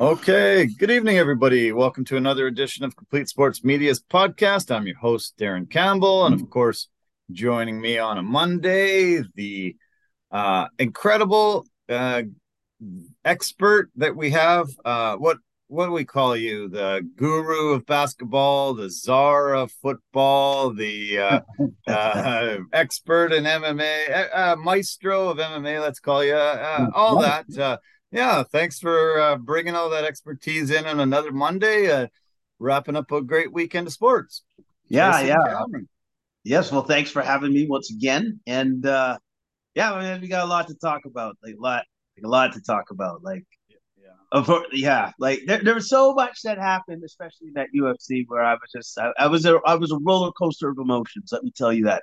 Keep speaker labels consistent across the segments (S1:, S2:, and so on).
S1: Okay, good evening, everybody. Welcome to another edition of Complete Sports Media's podcast. I'm your host, Darren Campbell, and of course, joining me on a Monday, the uh, incredible uh, expert that we have. Uh, what what do we call you? The guru of basketball, the czar of football, the uh, uh, expert in MMA, uh, maestro of MMA. Let's call you all that. Yeah, thanks for bringing all that expertise in on another Monday. wrapping up a great weekend of sports.
S2: Yeah, Jason yeah. Cameron. Yes, well, thanks for having me once again. And uh yeah, I mean, we got a lot to talk about, like a lot, like a lot to talk about. Like yeah, like there, there was so much that happened, especially in that UFC where I was just I, I, was a I was a roller coaster of emotions. Let me tell you that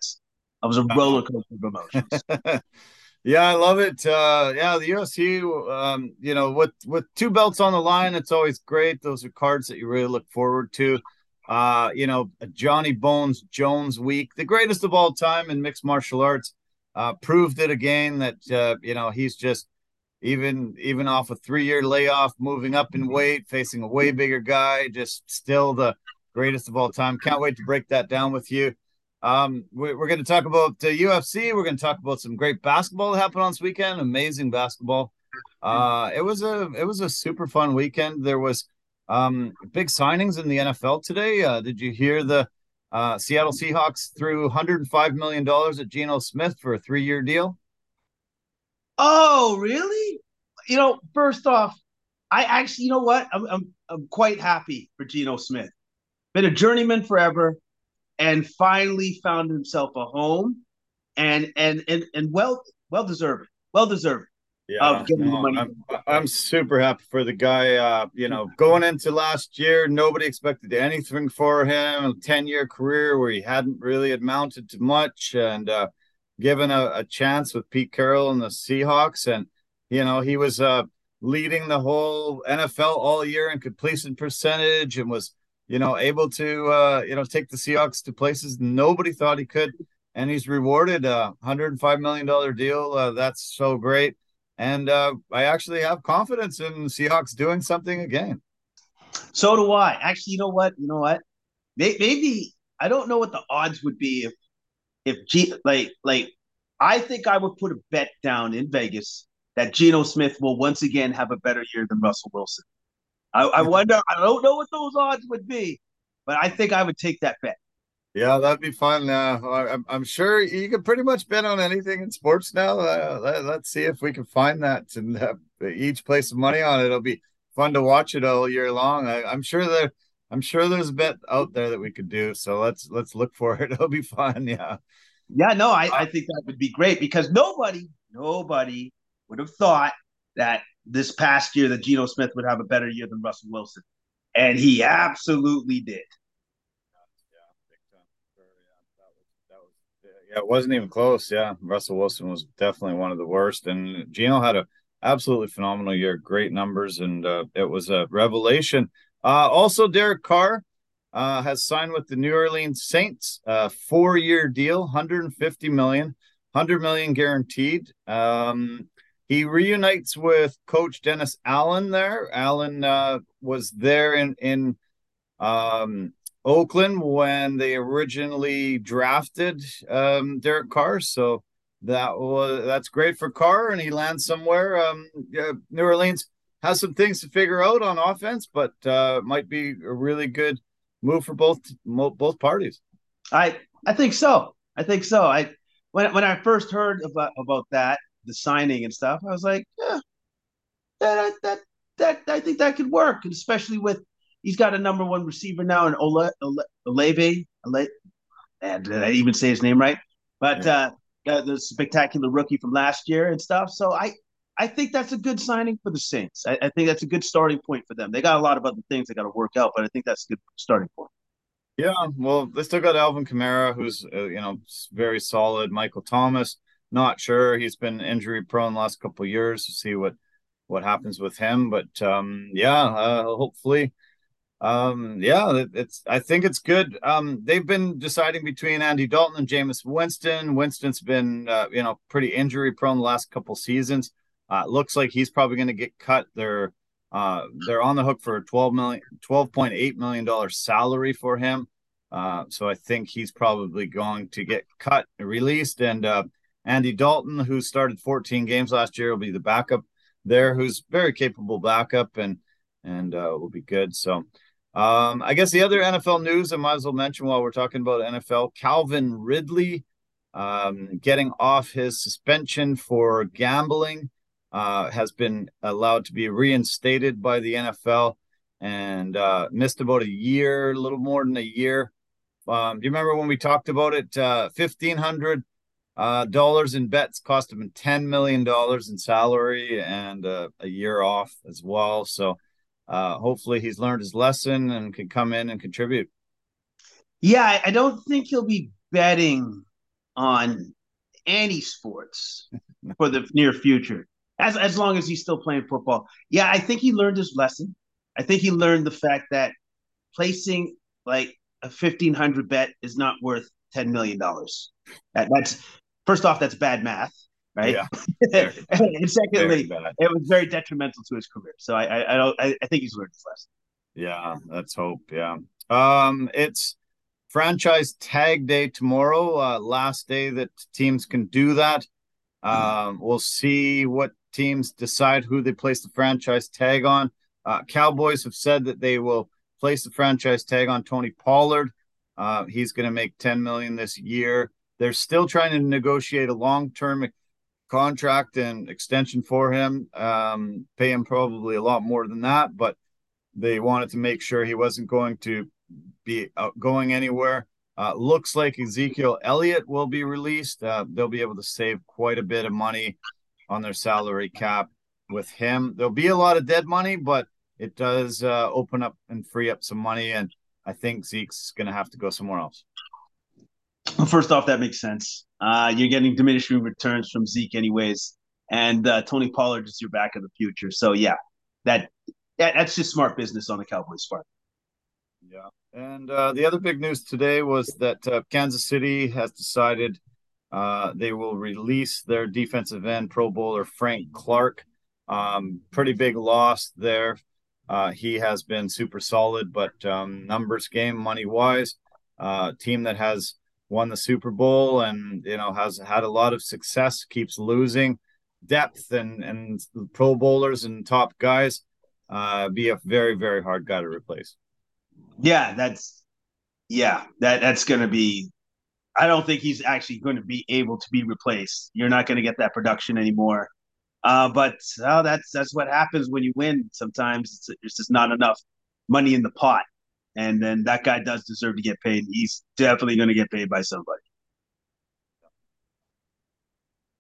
S2: I was a roller coaster of emotions.
S1: yeah, I love it. Uh, yeah, the UFC, um, you know, with with two belts on the line, it's always great. Those are cards that you really look forward to. Uh, you know, Johnny Bones Jones week, the greatest of all time in mixed martial arts, uh, proved it again that uh, you know he's just even even off a three year layoff, moving up in weight, facing a way bigger guy, just still the greatest of all time. Can't wait to break that down with you. Um, we're, we're going to talk about the UFC. We're going to talk about some great basketball that happened on this weekend. Amazing basketball. Uh, it was a it was a super fun weekend. There was um big signings in the NFL today. Uh, did you hear the uh, Seattle Seahawks threw 105 million dollars at Geno Smith for a three year deal?
S2: Oh, really? You know, first off, I actually, you know what? I'm, I'm, I'm quite happy for Geno Smith. Been a journeyman forever, and finally found himself a home, and and and and well, well deserved, well deserved.
S1: Yeah, no, I'm, I'm, super happy for the guy. Uh, you know, going into last year, nobody expected anything for him. A ten year career where he hadn't really amounted to much, and uh, given a, a chance with Pete Carroll and the Seahawks, and you know he was uh, leading the whole NFL all year in completion percentage, and was you know able to uh, you know take the Seahawks to places nobody thought he could, and he's rewarded a hundred and five million dollar deal. Uh, that's so great, and uh, I actually have confidence in Seahawks doing something again.
S2: So do I. Actually, you know what? You know what? Maybe I don't know what the odds would be if if G like like I think I would put a bet down in Vegas that Geno Smith will once again have a better year than Russell Wilson. I, I wonder. I don't know what those odds would be, but I think I would take that bet.
S1: Yeah, that'd be fun. Uh, I'm, I'm sure you can pretty much bet on anything in sports now. Uh, let, us see if we can find that and uh, each place some money on it. It'll be fun to watch it all year long. I, I'm sure there, I'm sure there's a bet out there that we could do. So let's let's look for it. It'll be fun. Yeah.
S2: Yeah, no, I, I think that would be great because nobody, nobody would have thought that this past year that Geno Smith would have a better year than Russell Wilson. And he absolutely did.
S1: Yeah, it wasn't even close. Yeah, Russell Wilson was definitely one of the worst, and Geno had a absolutely phenomenal year, great numbers, and uh, it was a revelation. Uh, also, Derek Carr uh, has signed with the New Orleans Saints, a four-year deal, 150 million, 100 million guaranteed. Um, he reunites with Coach Dennis Allen there. Allen uh, was there in in um, Oakland when they originally drafted um, Derek Carr, so that was that's great for Carr, and he lands somewhere. Um, New Orleans has some things to figure out on offense, but uh, might be a really good move for both both parties.
S2: I I think so. I think so. I when when I first heard about about that the signing and stuff, I was like, yeah, that that that I think that could work, and especially with he's got a number one receiver now in Ola Olave. Olave and did I even say his name right? But yeah. uh, the spectacular rookie from last year and stuff. So I I think that's a good signing for the Saints. I, I, think that's a good starting point for them. They got a lot of other things they got to work out, but I think that's a good starting point.
S1: Yeah, well, they still got Alvin Kamara, who's uh, you know very solid. Michael Thomas, not sure. He's been injury prone last couple years. To see what what happens with him, but um, yeah, uh, hopefully, um, yeah, it's. I think it's good. Um, they've been deciding between Andy Dalton and Jameis Winston. Winston's been uh, you know pretty injury prone the last couple seasons. Uh, looks like he's probably going to get cut. They're Uh, they're on the hook for a 12 million, 12.8 million dollar salary for him. Uh, so I think he's probably going to get cut, released, and uh, Andy Dalton, who started 14 games last year, will be the backup there, who's very capable backup and and uh, will be good. So um, I guess the other NFL news I might as well mention while we're talking about NFL, Calvin Ridley um, getting off his suspension for gambling uh, has been allowed to be reinstated by the NFL and uh, missed about a year, a little more than a year. Um, do you remember when we talked about it? Uh, Fifteen hundred uh, dollars in bets cost him ten million dollars in salary and uh, a year off as well. So uh, hopefully he's learned his lesson and can come in and contribute.
S2: Yeah, I don't think he'll be betting on any sports for the near future, as as long as he's still playing football. Yeah, I think he learned his lesson. I think he learned the fact that placing like a fifteen hundred bet is not worth ten million dollars. That, that's first off, that's bad math right? Yeah. and secondly, it was very detrimental to his career. So I, I, I don't, I, I think he's learned his lesson.
S1: Yeah, let's hope. Yeah. Um, it's franchise tag day tomorrow. Uh, last day that teams can do that. Um, we'll see what teams decide who they place the franchise tag on. Uh, Cowboys have said that they will place the franchise tag on Tony Pollard. Uh, he's going to make 10 million this year. They're still trying to negotiate a long-term contract and extension for him. Um, pay him probably a lot more than that, but they wanted to make sure he wasn't going to be going anywhere. Uh, looks like Ezekiel Elliott will be released. Uh, they'll be able to save quite a bit of money on their salary cap with him. There'll be a lot of dead money, but it does uh, open up and free up some money. And I think Zeke's going to have to go somewhere else.
S2: First off, that makes sense. Uh, you're getting diminishing returns from Zeke, anyways, and uh, Tony Pollard is your back of the future. So yeah, that, that that's just smart business on the Cowboys' part.
S1: Yeah, and uh, the other big news today was that uh, Kansas City has decided uh, they will release their defensive end Pro Bowler Frank Clark. Um, pretty big loss there. Uh, he has been super solid, but um, numbers game, money wise, uh, team that has won the Super Bowl and you know has had a lot of success, keeps losing depth and and Pro Bowlers and top guys. Uh, be a very very hard guy to replace.
S2: Yeah, that's yeah that that's going to be. I don't think he's actually going to be able to be replaced. You're not going to get that production anymore. Uh, but oh, that's that's what happens when you win. Sometimes it's, it's just not enough money in the pot and then that guy does deserve to get paid. He's definitely going to get paid by somebody.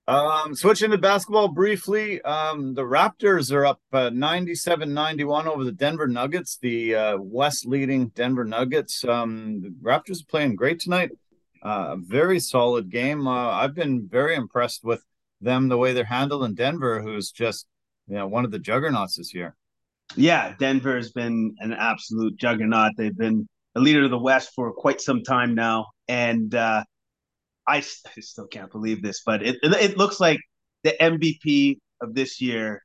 S1: Um, switching to basketball briefly, um, the Raptors are up uh, 97-91 over the Denver Nuggets, the uh, West leading Denver Nuggets. Um, the Raptors are playing great tonight. Uh, very solid game. Uh, I've been very impressed with them the way they're handling Denver, who's just you know one of the juggernauts this year
S2: yeah, Denver has been an absolute juggernaut. They've been a leader of the West for quite some time now, and uh, I, I, still can't believe this, but it it looks like the MVP of this year.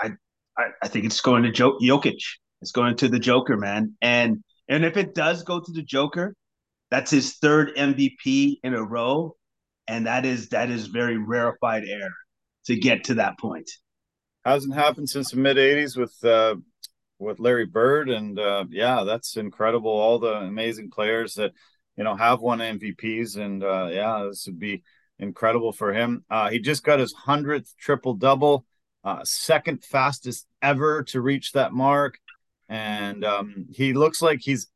S2: I I, I think it's going to jo- Jokic. It's going to the Joker, man, and and if it does go to the Joker, that's his third MVP in a row, and that is that is very rarefied air to get to that point
S1: hasn't happened since the mid '80s with uh, with Larry Bird, and uh, yeah, that's incredible. All the amazing players that you know have won MVPs, and uh, yeah, this would be incredible for him. Uh, he just got his hundredth triple double, uh, second fastest ever to reach that mark, and um, he looks like he's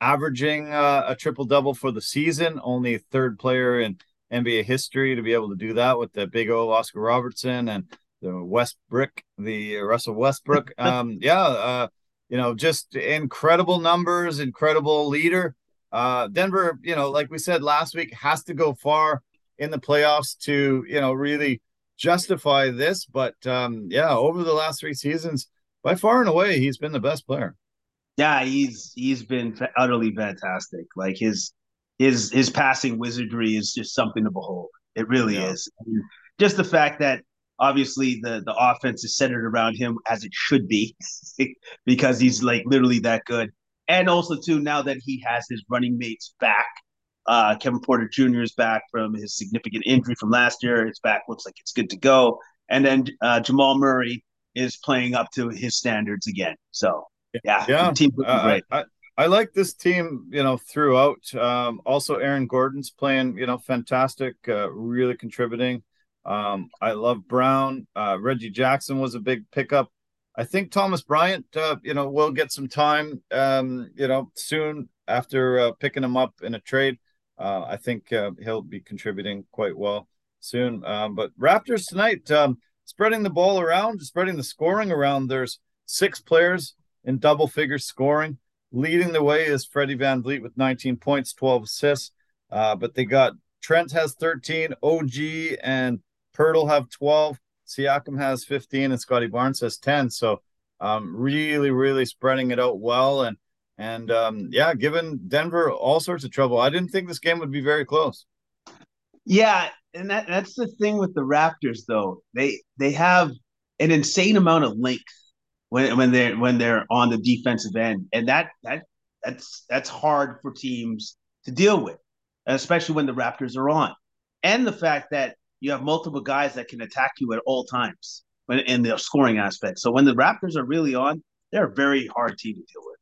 S1: averaging uh, a triple double for the season. Only third player in NBA history to be able to do that with the big O Oscar Robertson and the Westbrook, the Russell Westbrook. Um, yeah, uh, you know, just incredible numbers, incredible leader. Uh, Denver, you know, like we said last week, has to go far in the playoffs to, you know, really justify this. But um, yeah, over the last three seasons, by far and away, he's been the best player.
S2: Yeah, he's he's been utterly fantastic. Like his his his passing wizardry is just something to behold. It really yeah. is. just the fact that obviously the the offense is centered around him as it should be because he's like literally that good. And also too, now that he has his running mates back, uh, Kevin Porter Jr. is back from his significant injury from last year. His back looks like it's good to go. And then uh, Jamal Murray is playing up to his standards again. So yeah,
S1: yeah, team uh, great. I, I, I, like this team, you know, throughout. Um, also, Aaron Gordon's playing, you know, fantastic, uh, really contributing. Um, I love Brown. Uh, Reggie Jackson was a big pickup. I think Thomas Bryant, uh, you know, will get some time, um, you know, soon after uh, picking him up in a trade. Uh, I think uh, he'll be contributing quite well soon. Um, but Raptors tonight, um, spreading the ball around, spreading the scoring around. There's six players in double figure scoring. Leading the way is Freddie VanVleet with 19 points, 12 assists. Uh, but they got Trent has 13, OG and Poeltl have 12, Siakam has 15, and Scotty Barnes has 10. So um, really, really spreading it out well. And and um, yeah, giving Denver all sorts of trouble. I didn't think this game would be very close.
S2: Yeah, and that, that's the thing with the Raptors, though. They they have an insane amount of length when when they're when they're on the defensive end, and that that that's that's hard for teams to deal with, especially when the Raptors are on, and the fact that you have multiple guys that can attack you at all times when in the scoring aspect. So when the Raptors are really on, they're a very hard team to deal with.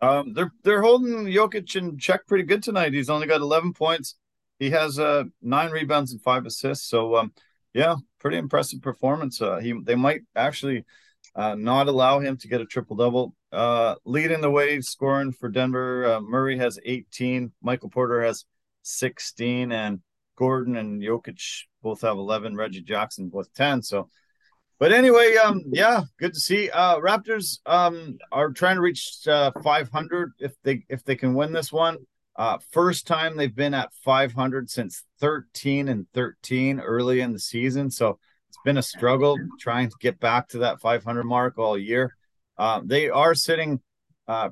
S1: Um, they're they're holding Jokic in check pretty good tonight. He's only got 11 points. He has uh nine rebounds and five assists. So um, yeah, pretty impressive performance. Uh, he they might actually uh, not allow him to get a triple double. Uh, leading the way, scoring for Denver. Uh, Murray has 18. Michael Porter has 16, and Gordon and Jokic both have 11. Reggie Jackson both 10. So, but anyway, um, yeah, good to see. Uh, Raptors um are trying to reach uh 500 if they if they can win this one. Uh, first time they've been at 500 since 13 and 13 early in the season. So it's been a struggle trying to get back to that 500 mark all year. Uh, they are sitting uh,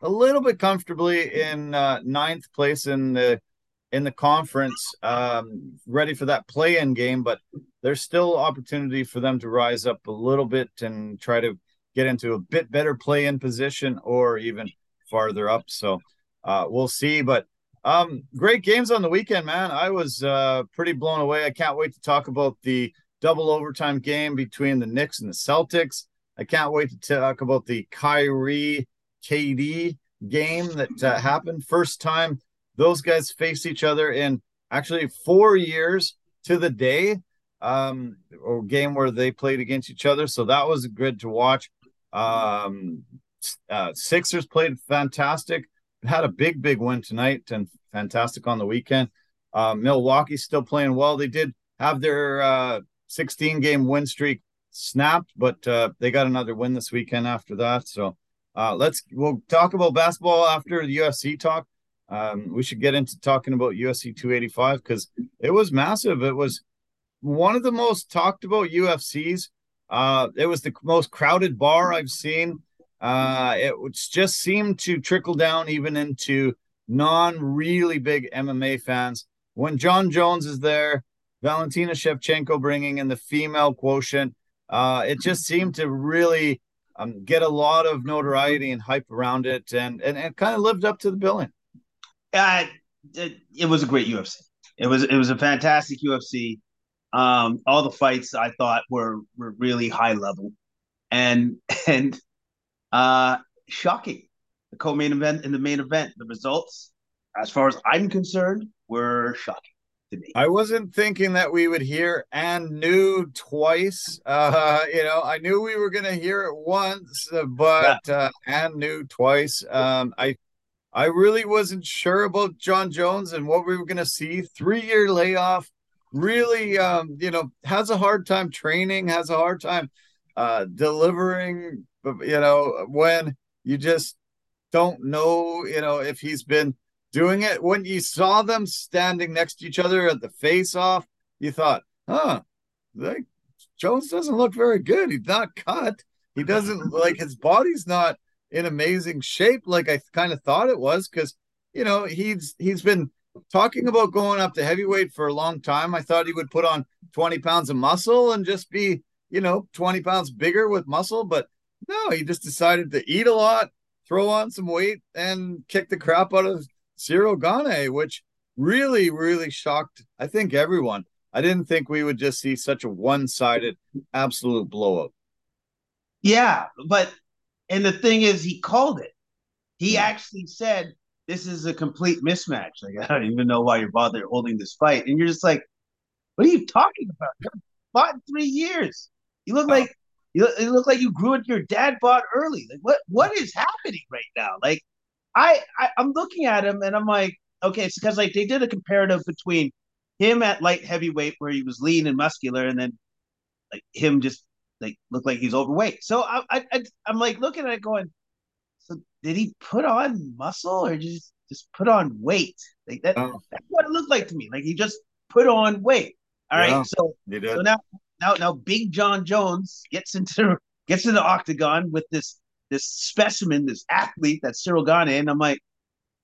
S1: a little bit comfortably in uh, ninth place in the in the conference, um, ready for that play-in game. But there's still opportunity for them to rise up a little bit and try to get into a bit better play-in position or even farther up. So uh, we'll see. But um, great games on the weekend, man. I was uh, pretty blown away. I can't wait to talk about the double overtime game between the Knicks and the Celtics. I can't wait to talk about the Kyrie KD game that uh, happened. First time those guys faced each other in actually four years to the day, um, or game where they played against each other. So that was good to watch. Um, uh, Sixers played fantastic, had a big, big win tonight and fantastic on the weekend. Uh, Milwaukee's still playing well. They did have their uh, 16 game win streak snapped, but uh, they got another win this weekend after that. So uh, let's we'll talk about basketball after the UFC talk. Um, we should get into talking about UFC 285 because it was massive. It was one of the most talked about UFCs. Uh, it was the most crowded bar I've seen. Uh, it just seemed to trickle down even into non really big MMA fans. When Jon Jones is there, Valentina Shevchenko bringing in the female quotient, uh, it just seemed to really um, get a lot of notoriety and hype around it and, and, and kind of lived up to the billing.
S2: Uh, it, it was a great UFC. It was it was a fantastic UFC. Um, all the fights I thought were were really high level, and and uh, shocking. The co-main event and the main event, the results, as far as I'm concerned, were shocking to me.
S1: I wasn't thinking that we would hear and new twice. Uh, you know, I new we were going to hear it once, but uh, and knew twice. Um, I I really wasn't sure about Jon Jones and what we were going to see. Three year layoff, really, um, you know, has a hard time training, has a hard time uh, delivering. You know, when you just don't know, you know, if he's been doing it. When you saw them standing next to each other at the face off, you thought, huh, like Jones doesn't look very good. He's not cut. He doesn't like his body's not in amazing shape like I kind of thought it was because you know he's he's been talking about going up to heavyweight for a long time. I thought he would put on 20 pounds of muscle and just be, you know, 20 pounds bigger with muscle, but no, he just decided to eat a lot, throw on some weight, and kick the crap out of Ciryl Gane, which really, really shocked, I think, everyone. I didn't think we would just see such a one sided, absolute blowout.
S2: Yeah, but, and the thing is, he called it. He yeah. actually said, This is a complete mismatch. Like, I don't even know why you're bothered holding this fight. And you're just like, What are you talking about? You fought in three years. You look oh. like you, you look like you grew into your dad bought early. Like what what is happening right now? Like I, I I'm looking at him and I'm like, okay, it's because like they did a comparative between him at light heavyweight where he was lean and muscular, and then like him just like look like he's overweight. So I, I, I am like looking at it going, so did he put on muscle or just just put on weight? Like that, oh. that's what it looked like to me. Like he just put on weight. All yeah, right, so so now now now Big Jon Jones gets into gets into the octagon with this this specimen, this athlete that Ciryl Gane, and I'm like,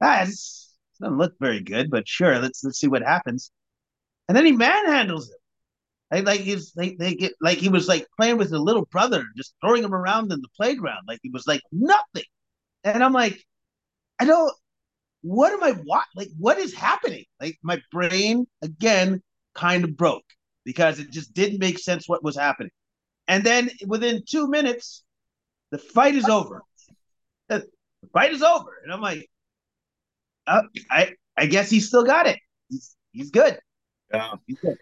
S2: ah, this doesn't look very good, but sure, let's let's see what happens. And then he manhandles him. Like, like he's they, they get like he was like playing with a little brother, just throwing him around in the playground, like he was like nothing. And I'm like, I don't what am I what like what is happening? Like my brain again kind of broke because it just didn't make sense what was happening. And then within two minutes, the fight is over. The fight is over, and I'm like, uh, I I guess he still got it. He's he's good.
S1: Yeah. He's good.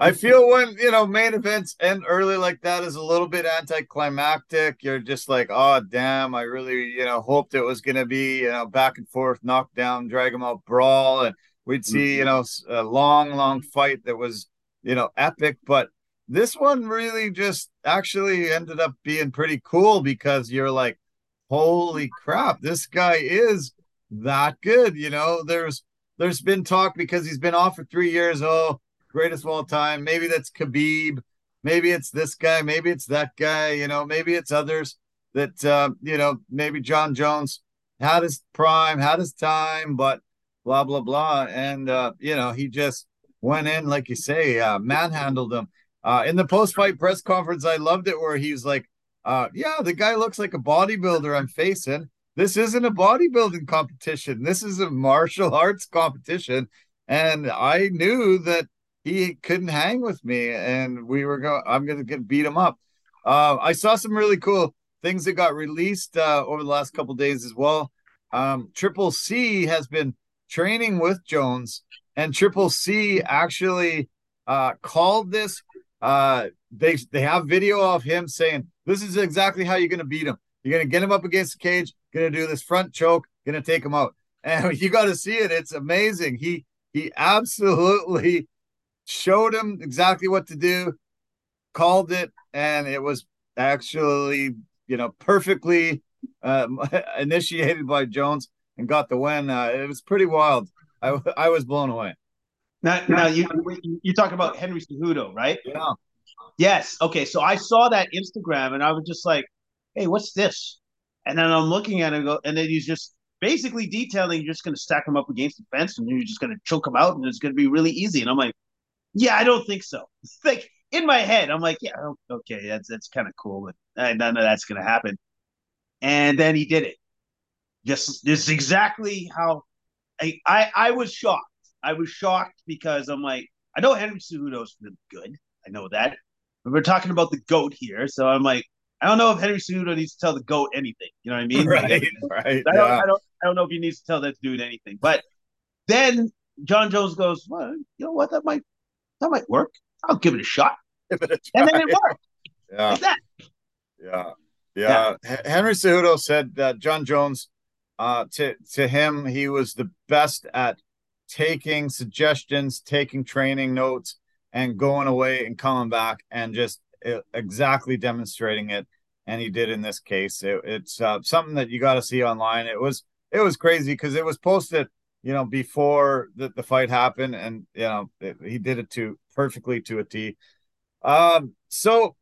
S1: I feel when you know main events end early like that is a little bit anticlimactic. You're just like, oh damn, I really you know hoped it was gonna be you know back and forth, knockdown, drag them out, brawl, and we'd see you mm-hmm. know a long, long fight that was you know, epic. But this one really just actually ended up being pretty cool because you're like, holy crap, this guy is that good. You know, there's there's been talk because he's been off for three years. Oh, greatest of all time. Maybe that's Khabib. Maybe it's this guy. Maybe it's that guy. You know, maybe it's others that uh, you know. Maybe Jon Jones had his prime, had his time, but blah blah blah. And uh, you know, he just went in, like you say, uh, manhandled him. Uh, in the post fight press conference, I loved it where he's like, uh, yeah, the guy looks like a bodybuilder I'm facing. This isn't a bodybuilding competition. This is a martial arts competition. And I knew that he couldn't hang with me and we were going, I'm going to get beat him up. Uh, I saw some really cool things that got released uh, over the last couple days as well. Um, Triple C has been training with Jones and Triple C actually uh, called this. Uh, they they have video of him saying this is exactly how you're going to beat him. You're going to get him up against the cage, going to do this front choke, going to take him out, and you got to see it. It's amazing. He he absolutely showed him exactly what to do, called it, and it was actually you know perfectly uh, initiated by Jones and got the win. Uh, it was pretty wild. I, I was blown away.
S2: Now, now you you talk about Henry Cejudo, right?
S1: Yeah.
S2: Yes. Okay. So I saw that Instagram, and I was just like, "Hey, what's this?" And then I'm looking at it, and, go, and then he's just basically detailing you're just going to stack him up against the fence, and you're just going to choke him out, and it's going to be really easy. And I'm like, "Yeah, I don't think so." like in my head, I'm like, "Yeah, oh, okay, that's that's kind of cool, but none of that's going to happen." And then he did it. Just this exactly how I, I, I was shocked. I was shocked because I'm like, I know Henry Cejudo's really good. I know that. But we're talking about the GOAT here. So I'm like, I don't know if Henry Cejudo needs to tell the GOAT anything. You know what I mean?
S1: Right, like, right.
S2: I don't, yeah. I don't, I don't know if he needs to tell that dude anything. But then Jon Jones goes, well, you know what? That might, that might work. I'll give it a shot. It a and then it worked.
S1: Yeah. Like yeah. Yeah. Yeah. Henry Cejudo said that Jon Jones uh, to to him, he was the best at taking suggestions, taking training notes, and going away and coming back and just uh, exactly demonstrating it. And he did in this case. It, it's uh, something that you got to see online. It was it was crazy because it was posted, you know, before the, the fight happened, and you know it, he did it to perfectly to a T. Um, so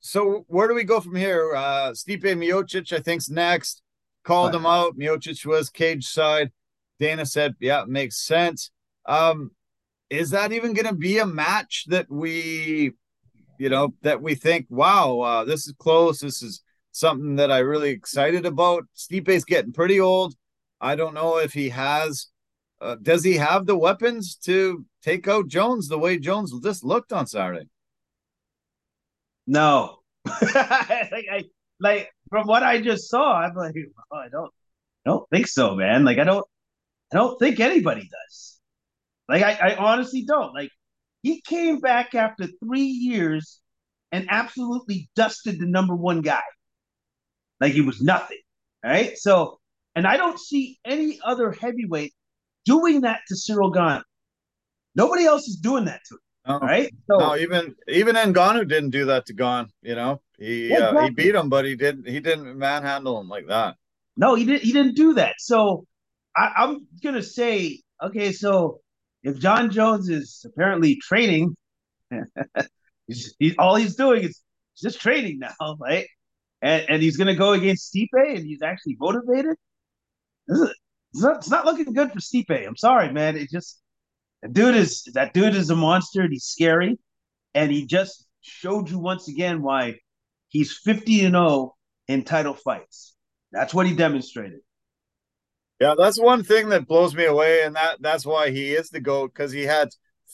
S1: so where do we go from here? Uh Stipe Miocic, I think's next called him out. Miocic was cage side. Dana said, yeah, makes sense. Um, is that even going to be a match that we, you know, that we think, wow, uh, this is close. This is something that I really excited about. Stipe's getting pretty old. I don't know if he has. Uh, does he have the weapons to take out Jones the way Jones just looked on Saturday?
S2: No, like I like from what I just saw, I'm like, oh, I don't, I don't think so, man. Like I don't, I don't think anybody does. Like I, I honestly don't. Like he came back after three years and absolutely dusted the number one guy. Like he was nothing. Right. So, and I don't see any other heavyweight doing that to Ciryl Gane. Nobody else is doing that to him. No, right?
S1: So, no, even even Ngannou didn't do that to Gane. You know, he yeah, exactly. uh, he beat him, but he didn't he didn't manhandle him like that.
S2: No, he didn't. He didn't do that. So I, I'm gonna say, okay, so if Jon Jones is apparently training, he's, he's all he's doing is just training now, right? And and he's gonna go against Stipe, and he's actually motivated. It's not, it's not looking good for Stipe. I'm sorry, man. It just that dude is that dude is a monster. he's scary, and he just showed you once again why he's 50 and 0 in title fights. That's what he demonstrated.
S1: Yeah, that's one thing that blows me away, and that that's why he is the goat because he had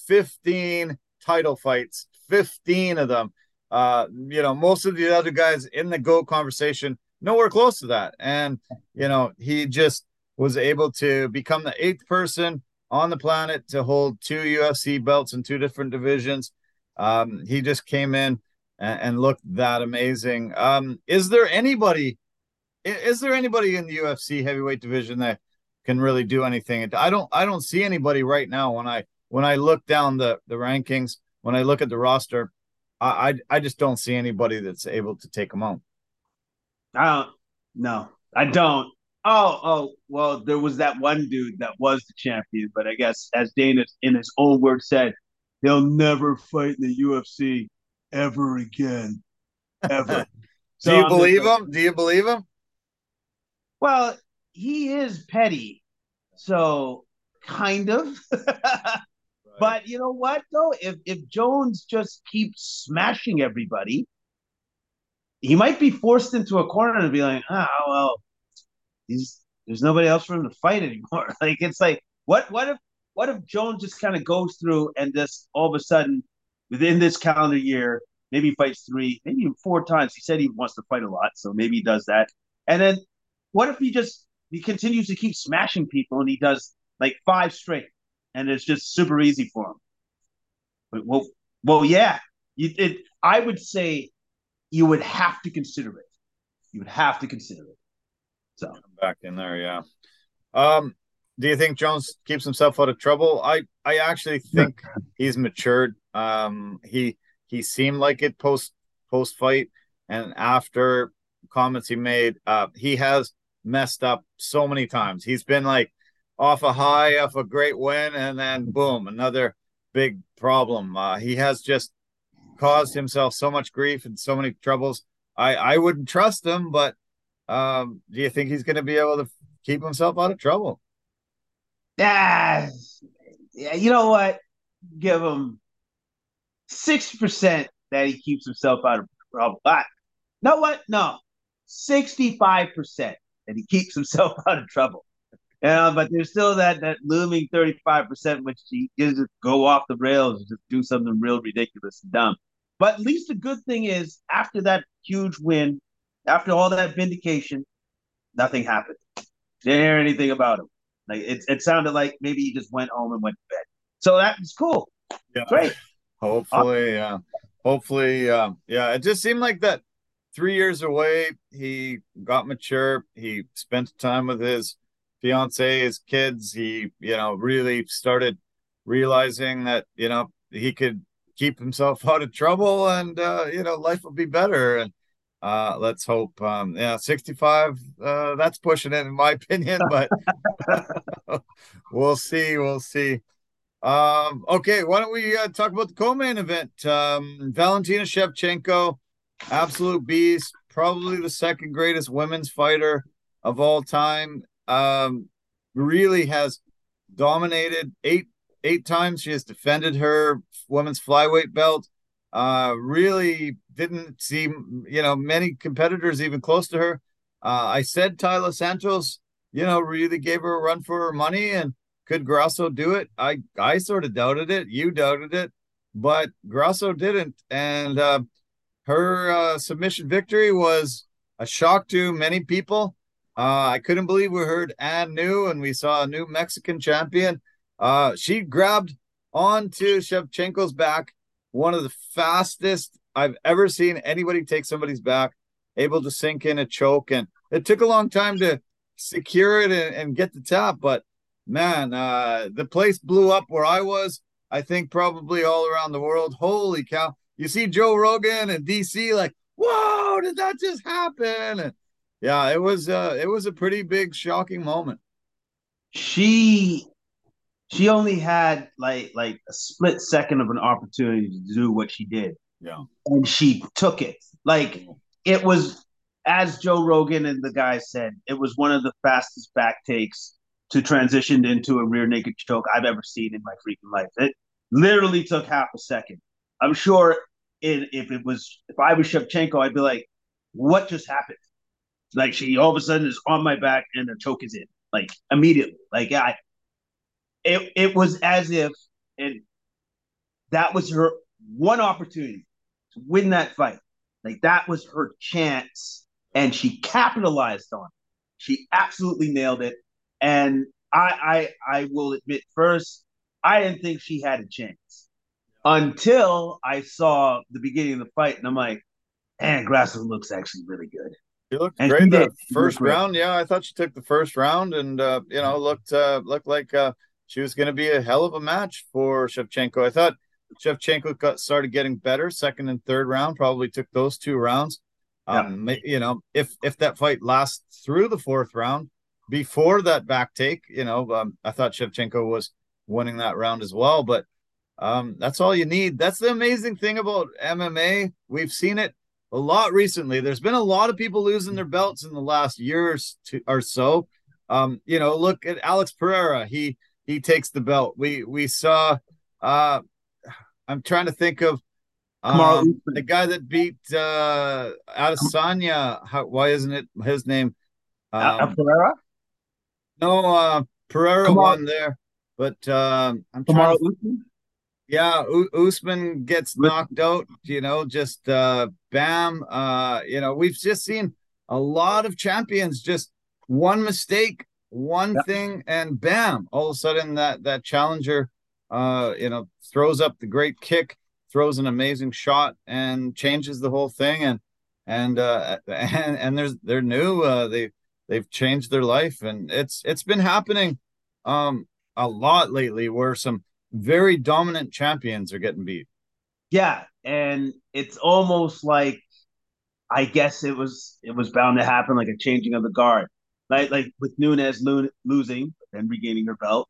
S1: 15 title fights, 15 of them. Uh, you know, most of the other guys in the GOAT conversation, nowhere close to that. And, you know, he just was able to become the eighth person on the planet to hold two UFC belts in two different divisions. Um, he just came in and, and looked that amazing. Um, is there anybody? Is there anybody in the UFC heavyweight division that can really do anything? I don't. I don't see anybody right now. When I when I look down the the rankings, when I look at the roster, I I, I just don't see anybody that's able to take them out.
S2: I don't. No, I don't. Oh, oh, well, there was that one dude that was the champion, but I guess as Dana in his own words said, he'll never fight in the UFC ever again. Ever.
S1: so Do you I'm believe him? Do you believe him?
S2: Well, he is petty. So kind of. right. But you know what though? If if Jones just keeps smashing everybody, he might be forced into a corner and be like, oh well, he's there's nobody else for him to fight anymore. Like it's like what what if what if Jones just kind of goes through and just all of a sudden within this calendar year maybe fights three, maybe even four times. He said he wants to fight a lot, so maybe he does that. And then what if he just he continues to keep smashing people and he does like five straight, and it's just super easy for him. But, well, well, yeah, you, it. I would say you would have to consider it. You would have to consider it. So
S1: back in there, yeah. Um, do you think Jones keeps himself out of trouble? I I actually think he's matured. Um, he he seemed like it post post fight and after comments he made. Uh, he has messed up so many times. He's been like off a high, off a great win, and then boom, another big problem. Uh, he has just caused himself so much grief and so many troubles. I I wouldn't trust him, but um, do you think he's going to be able to keep himself out of trouble?
S2: Yeah. You know what? Give him six percent that he keeps himself out of trouble. But know what? No, sixty-five percent that he keeps himself out of trouble. Yeah, but there's still that that looming 35% which he just go off the rails and just do something real ridiculous and dumb. But at least the good thing is after that huge win, after all that vindication, nothing happened. Didn't hear anything about him. Like it, it sounded like maybe he just went home and went to bed. So that was cool. Yeah. Great.
S1: Hopefully, yeah. Uh, hopefully, um, yeah. It just seemed like that three years away, he got mature. He spent time with his fiance, his kids. He, you know, really started realizing that, you know, he could keep himself out of trouble and uh, you know, life will be better. And uh, let's hope. Um, yeah, 65. Uh, that's pushing it, in my opinion, but we'll see. We'll see. Um, okay, why don't we uh, talk about the co-main event? Um, Valentina Shevchenko, absolute beast, probably the second greatest women's fighter of all time. Um, really has dominated eight eight times. She has defended her women's flyweight belt. Uh, really didn't see you know many competitors even close to her. Uh, I said Taila Santos, you know, really gave her a run for her money, and could Grasso do it? I I sort of doubted it. You doubted it, but Grasso didn't, and uh, her uh, submission victory was a shock to many people. Uh, I couldn't believe we heard Anne New and we saw a new Mexican champion. Uh, she grabbed onto Shevchenko's back, one of the fastest I've ever seen anybody take somebody's back, able to sink in a choke. And it took a long time to secure it and, and get the tap, but man, uh, the place blew up where I was. I think probably all around the world. Holy cow. You see Joe Rogan and DC like, whoa, did that just happen? And yeah, it was uh it was a pretty big shocking moment.
S2: She she only had like like a split second of an opportunity to do what she did.
S1: Yeah.
S2: And she took it. Like it was as Joe Rogan and the guys said, it was one of the fastest back takes to transition into a rear naked choke I've ever seen in my freaking life. It literally took half a second. I'm sure it, if it was if I was Shevchenko, I'd be like, what just happened? Like she all of a sudden is on my back and the choke is in, like immediately. Like I, it it was as if and that was her one opportunity to win that fight. Like that was her chance, and she capitalized on it. She absolutely nailed it. And I I I will admit first, I didn't think she had a chance until I saw the beginning of the fight, and I'm like, man, Grasso looks actually really good.
S1: She looked and great the first round. Yeah, I thought she took the first round, and uh, you know looked uh, looked like uh, she was going to be a hell of a match for Shevchenko. I thought Shevchenko got started getting better second and third round. Probably took those two rounds. Um, yeah. you know, if if that fight lasts through the fourth round, before that back take, you know, um, I thought Shevchenko was winning that round as well. But um, that's all you need. That's the amazing thing about MMA. We've seen it a lot recently. There's been a lot of people losing their belts in the last year or so. Um, you know, look at Alex Pereira. He he takes the belt. We we saw. Uh, I'm trying to think of um, the guy that beat uh, Adesanya. How, why isn't it his name?
S2: Um, Pereira.
S1: No, uh, Pereira won there, but um, I'm trying. To, yeah, U- Usman gets knocked out, you know, just uh bam. Uh, you know, we've just seen a lot of champions just one mistake, one yeah. thing, and bam, all of a sudden that that challenger uh, you know, throws up the great kick, throws an amazing shot, and changes the whole thing. And and uh and and there's they're new. Uh they they've changed their life, and it's it's been happening um a lot lately where some very dominant champions are getting beat.
S2: Yeah, and it's almost like I guess it was it was bound to happen, like a changing of the guard, like like with Nunes lo- losing and regaining her belt,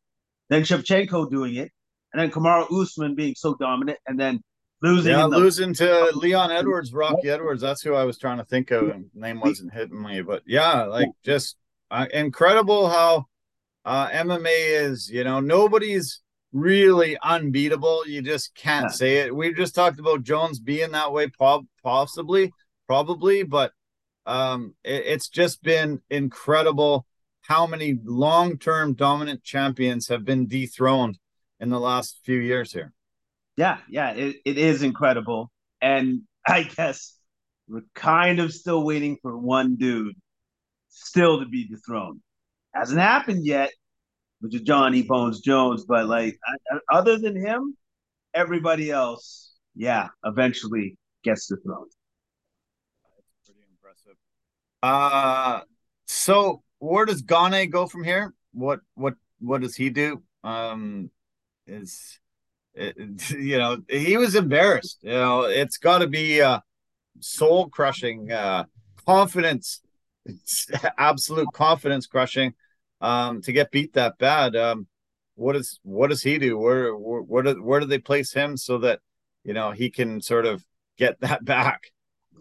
S2: then Shevchenko doing it, and then Kamaru Usman being so dominant, and then losing.
S1: Yeah, the- losing to Leon Edwards, Rocky Edwards. That's who I was trying to think of, and name wasn't hitting me. But yeah, like just uh, incredible how uh, MMA is. You know, nobody's really unbeatable. You just can't yeah. say it. We just talked about Jones being that way, possibly, probably, but um, it, it's just been incredible how many long-term dominant champions have been dethroned in the last few years here.
S2: Yeah, yeah, it, it is incredible. And I guess we're kind of still waiting for one dude still to be dethroned. Hasn't happened yet, which is Johnny Bones Jones. But like, other than him, everybody else, yeah, eventually gets
S1: impressive. Uh so where does Gane go from here? What what what does he do? Um, is it, you know he was embarrassed. You know, it's got to be uh, soul crushing, uh, confidence, absolute confidence crushing um, to get beat that bad. Um, what is what does he do? Where where where do, where do they place him so that you know he can sort of get that back?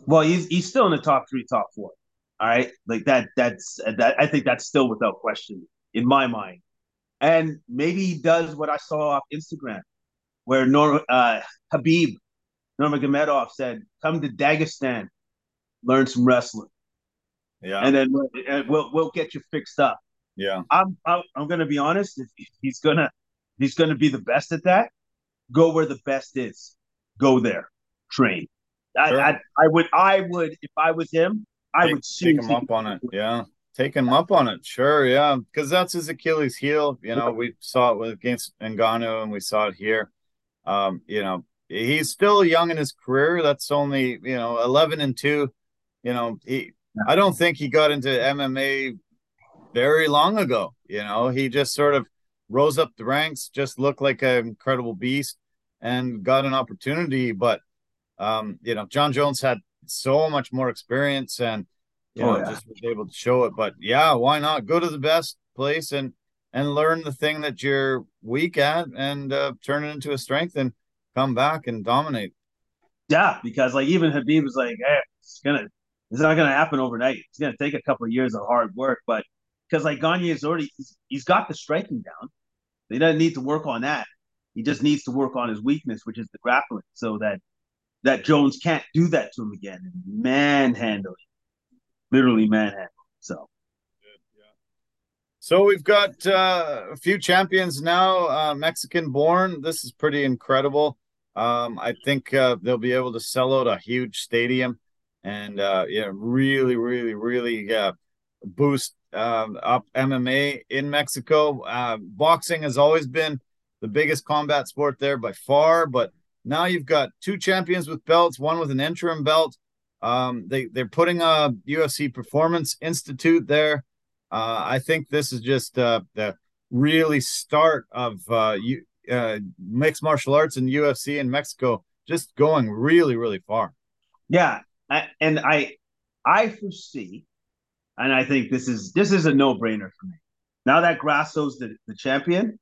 S2: Well, he's he's still in the top three, top four. All right, like that. That's that. I think that's still without question. in my mind. And maybe he does what I saw off Instagram, where Nor uh, Khabib Nurmagomedov said, "Come to Dagestan, learn some wrestling,
S1: Yeah.
S2: and then we'll, and we'll we'll get you fixed up."
S1: yeah.
S2: I'm I'm, I'm going to be honest. If he's gonna he's going to be the best at that, go where the best is. Go there, train. I, I, I would I would if I was him, I
S1: Take-
S2: would
S1: take him up on it. Yeah. Take him up on it. Sure. Yeah. Because that's his Achilles heel. You know, we saw it with against Ngannou and we saw it here. Um, you know, he's still young in his career. That's only, you know, 11 and 2. You know, he, I don't think he got into MMA very long ago. You know, he just sort of rose up the ranks, just looked like an incredible beast and got an opportunity. But, um, you know, Jon Jones had so much more experience and, you
S2: Oh,
S1: know,
S2: yeah.
S1: just was able to show it. But yeah, why not go to the best place and and learn the thing that you're weak at and uh, turn it into a strength and come back and dominate.
S2: Yeah, because like even Khabib was like, hey, it's gonna it's not gonna happen overnight. It's gonna take a couple of years of hard work, but because like Gane is already he's, he's got the striking down. He doesn't need to work on that. He just needs to work on his weakness, which is the grappling, so that that Jones can't do that to him again and manhandle him, literally manhandle. him. So
S1: So we've got uh, a few champions now, uh, Mexican born. This is pretty incredible. Um, I think uh, they'll be able to sell out a huge stadium and uh, yeah, really, really, really boost um, up MMA in Mexico. Uh, boxing has always been the biggest combat sport there by far, but now you've got two champions with belts, one with an interim belt. Um, they they're putting a UFC Performance Institute there. Uh, I think this is just uh, the really start of uh, you, uh, mixed martial arts and UFC in Mexico, just going really, really far.
S2: yeah, and I I foresee, and I think this is this is a no brainer for me. Now that Grasso's the, the champion,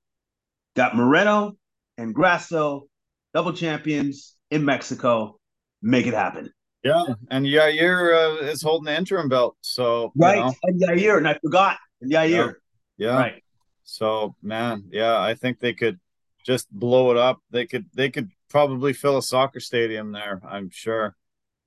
S2: got Moreno and Grasso, double champions in Mexico. Make it happen.
S1: Yeah, and Yair uh, is holding the interim belt, so you
S2: Right.
S1: know,
S2: And Yair, and I forgot. And Yair.
S1: yeah.
S2: Right.
S1: So man, yeah, I think they could just blow it up. They could they could probably fill a soccer stadium there, I'm sure.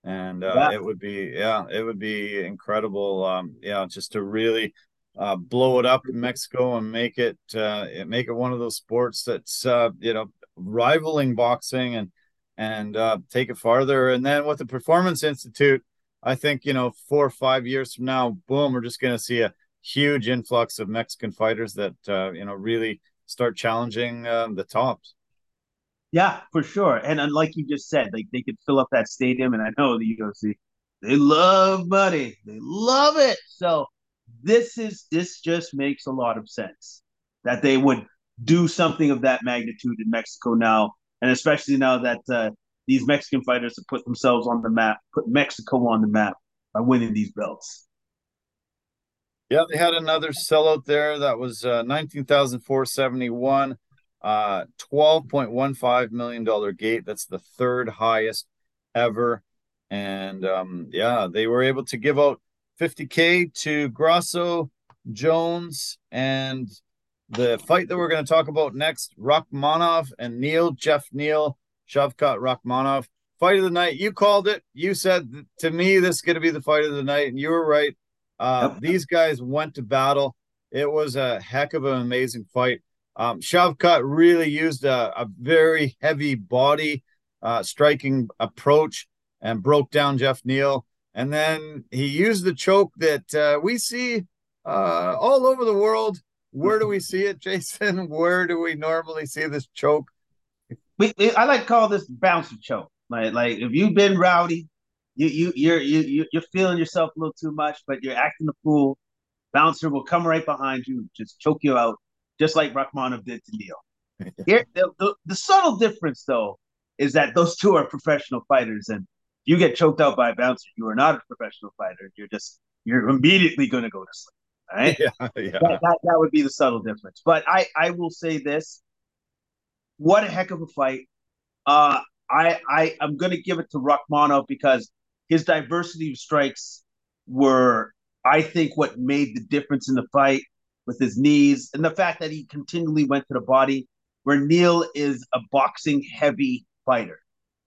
S1: And uh,
S2: Yeah.
S1: it would be yeah, it would be incredible. Um, yeah, just to really uh, blow it up in Mexico and make it uh, make it one of those sports that's uh, you know rivaling boxing and and uh, take it farther. And then with the Performance Institute, I think you know four or five years from now, boom, we're just going to see a huge influx of Mexican fighters that uh, you know really start challenging um, the tops.
S2: Yeah, for sure. And unlike you just said, like they could fill up that stadium, and I know the UFC, they love money, they love it. So this is this just makes a lot of sense that they would do something of that magnitude in Mexico now, and especially now that uh, these Mexican fighters have put themselves on the map, put Mexico on the map by winning these belts.
S1: Yeah, they had another sellout there that was uh, nineteen thousand four seventy one, uh, twelve point one five million dollar gate. That's the third highest ever, and um, yeah, they were able to give out fifty k to Grasso, Jones, and the fight that we're going to talk about next, Rakhmonov and Neal, Geoff Neal, Shavkat Rakhmonov. Fight of the night. You called it. You said to me this is going to be the fight of the night, and you were right. Uh,
S2: Yep.
S1: These guys went to battle. It was a heck of an amazing fight. Um, Shavkat really used a, a very heavy body uh, striking approach and broke down Geoff Neal. And then he used the choke that uh, we see uh, all over the world. Where do we see it, Jason? Where do we normally see this choke?
S2: we, we- I like to call this bouncer choke. Like like if you've been rowdy, you you you're you you- you're feeling yourself a little too much, but you're acting a fool. Bouncer will come right behind you, just choke you out, just like Rakhmonov did to Neal. Here, the, the, the subtle difference though is that those two are professional fighters, and if you get choked out by a bouncer, you are not a professional fighter. You're just you're immediately going to go to sleep. Right
S1: Yeah, yeah,
S2: that, that, that would be the subtle difference. But I, I will say this: what a heck of a fight! Uh, I, I, I'm going to give it to Rakhmonov because his diversity of strikes were, I think, what made the difference in the fight. with his knees, and the fact that he continually went to the body, where Neal is a boxing heavy fighter.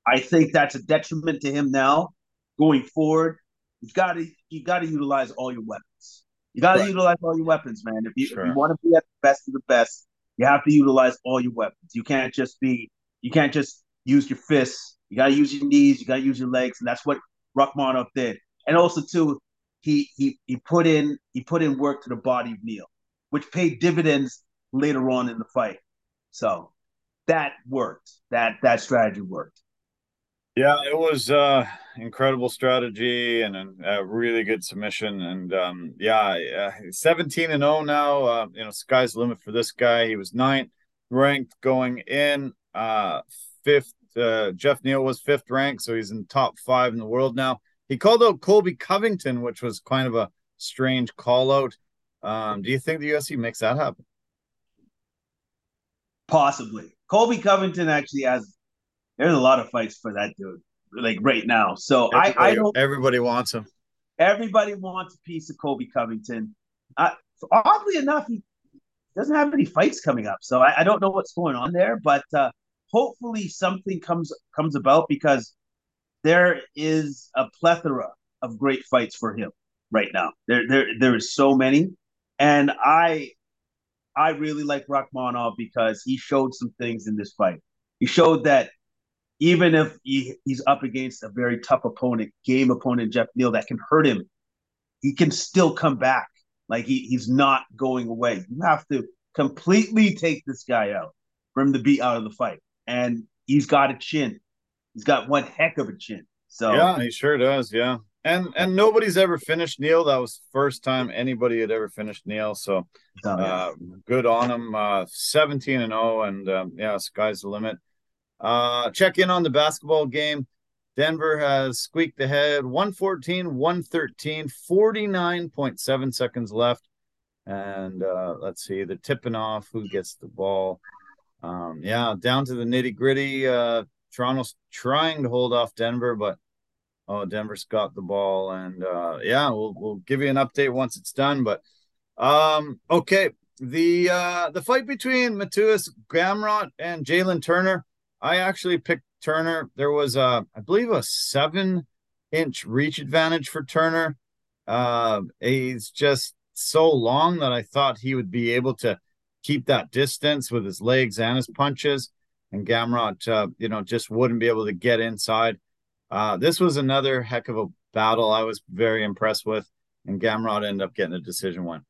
S2: I think that's a detriment to him now going forward. You got to you got to utilize all your weapons. You got to right. utilize all your weapons, man. If you, sure. if you want to be at the best of the best, you have to utilize all your weapons. You can't just be you can't just use your fists. You got to use your knees. You got to use your legs, and that's what Rakhmonov did. And also too, he he he put in he put in work to the body of Neal, which paid dividends later on in the fight. So that worked. That that strategy worked.
S1: Yeah, it was uh incredible strategy and a, really good submission. And um yeah, uh, 17 and 0 now. Uh, you know, sky's the limit for this guy. He was ninth ranked going in. Uh fifth. Uh, Geoff Neal was fifth ranked, so he's in top five in the world now. He called out Colby Covington, which was kind of a strange call out. Um, do you think the UFC makes that happen?
S2: Possibly. Colby Covington actually has. There's a lot of fights for that dude, like right now. So everybody, I, I don't.
S1: Everybody wants him.
S2: Everybody wants a piece of Colby Covington. Uh, oddly enough, he doesn't have any fights coming up, so I, I don't know what's going on there. But uh, hopefully, something comes comes about because there is a plethora of great fights for him right now. There, there, there is so many, and I, I really like Rakhmonov because he showed some things in this fight. He showed that even if he, he's up against a very tough opponent, game opponent Geoff Neal that can hurt him, he can still come back. Like he, he's not going away. You have to completely take this guy out for him to be out of the fight. And he's got a chin. He's got one heck of a chin. So
S1: yeah, he sure does. Yeah, and and nobody's ever finished Neal. That was first time anybody had ever finished Neal. So uh, good on him. Uh, Seventeen and 0. and um, yeah, sky's the limit. Uh, check in on the basketball game. Denver has squeaked ahead 114, 113, 49.7 seconds left. And uh, let's see, the tipping off who gets the ball. Um, yeah, down to the nitty gritty. Uh, Toronto's trying to hold off Denver, but oh, Denver's got the ball, and uh, yeah, we'll we'll give you an update once it's done. But um, okay, the uh, the fight between Mateusz Gamrot and Jalen Turner, I actually picked Turner. There was a, I believe, a seven inch reach advantage for Turner. Uh, he's just so long that I thought he would be able to keep that distance with his legs and his punches and Gamrot, uh, you know, just wouldn't be able to get inside. Uh, this was another heck of a battle. I was very impressed with, and Gamrot ended up getting a decision win.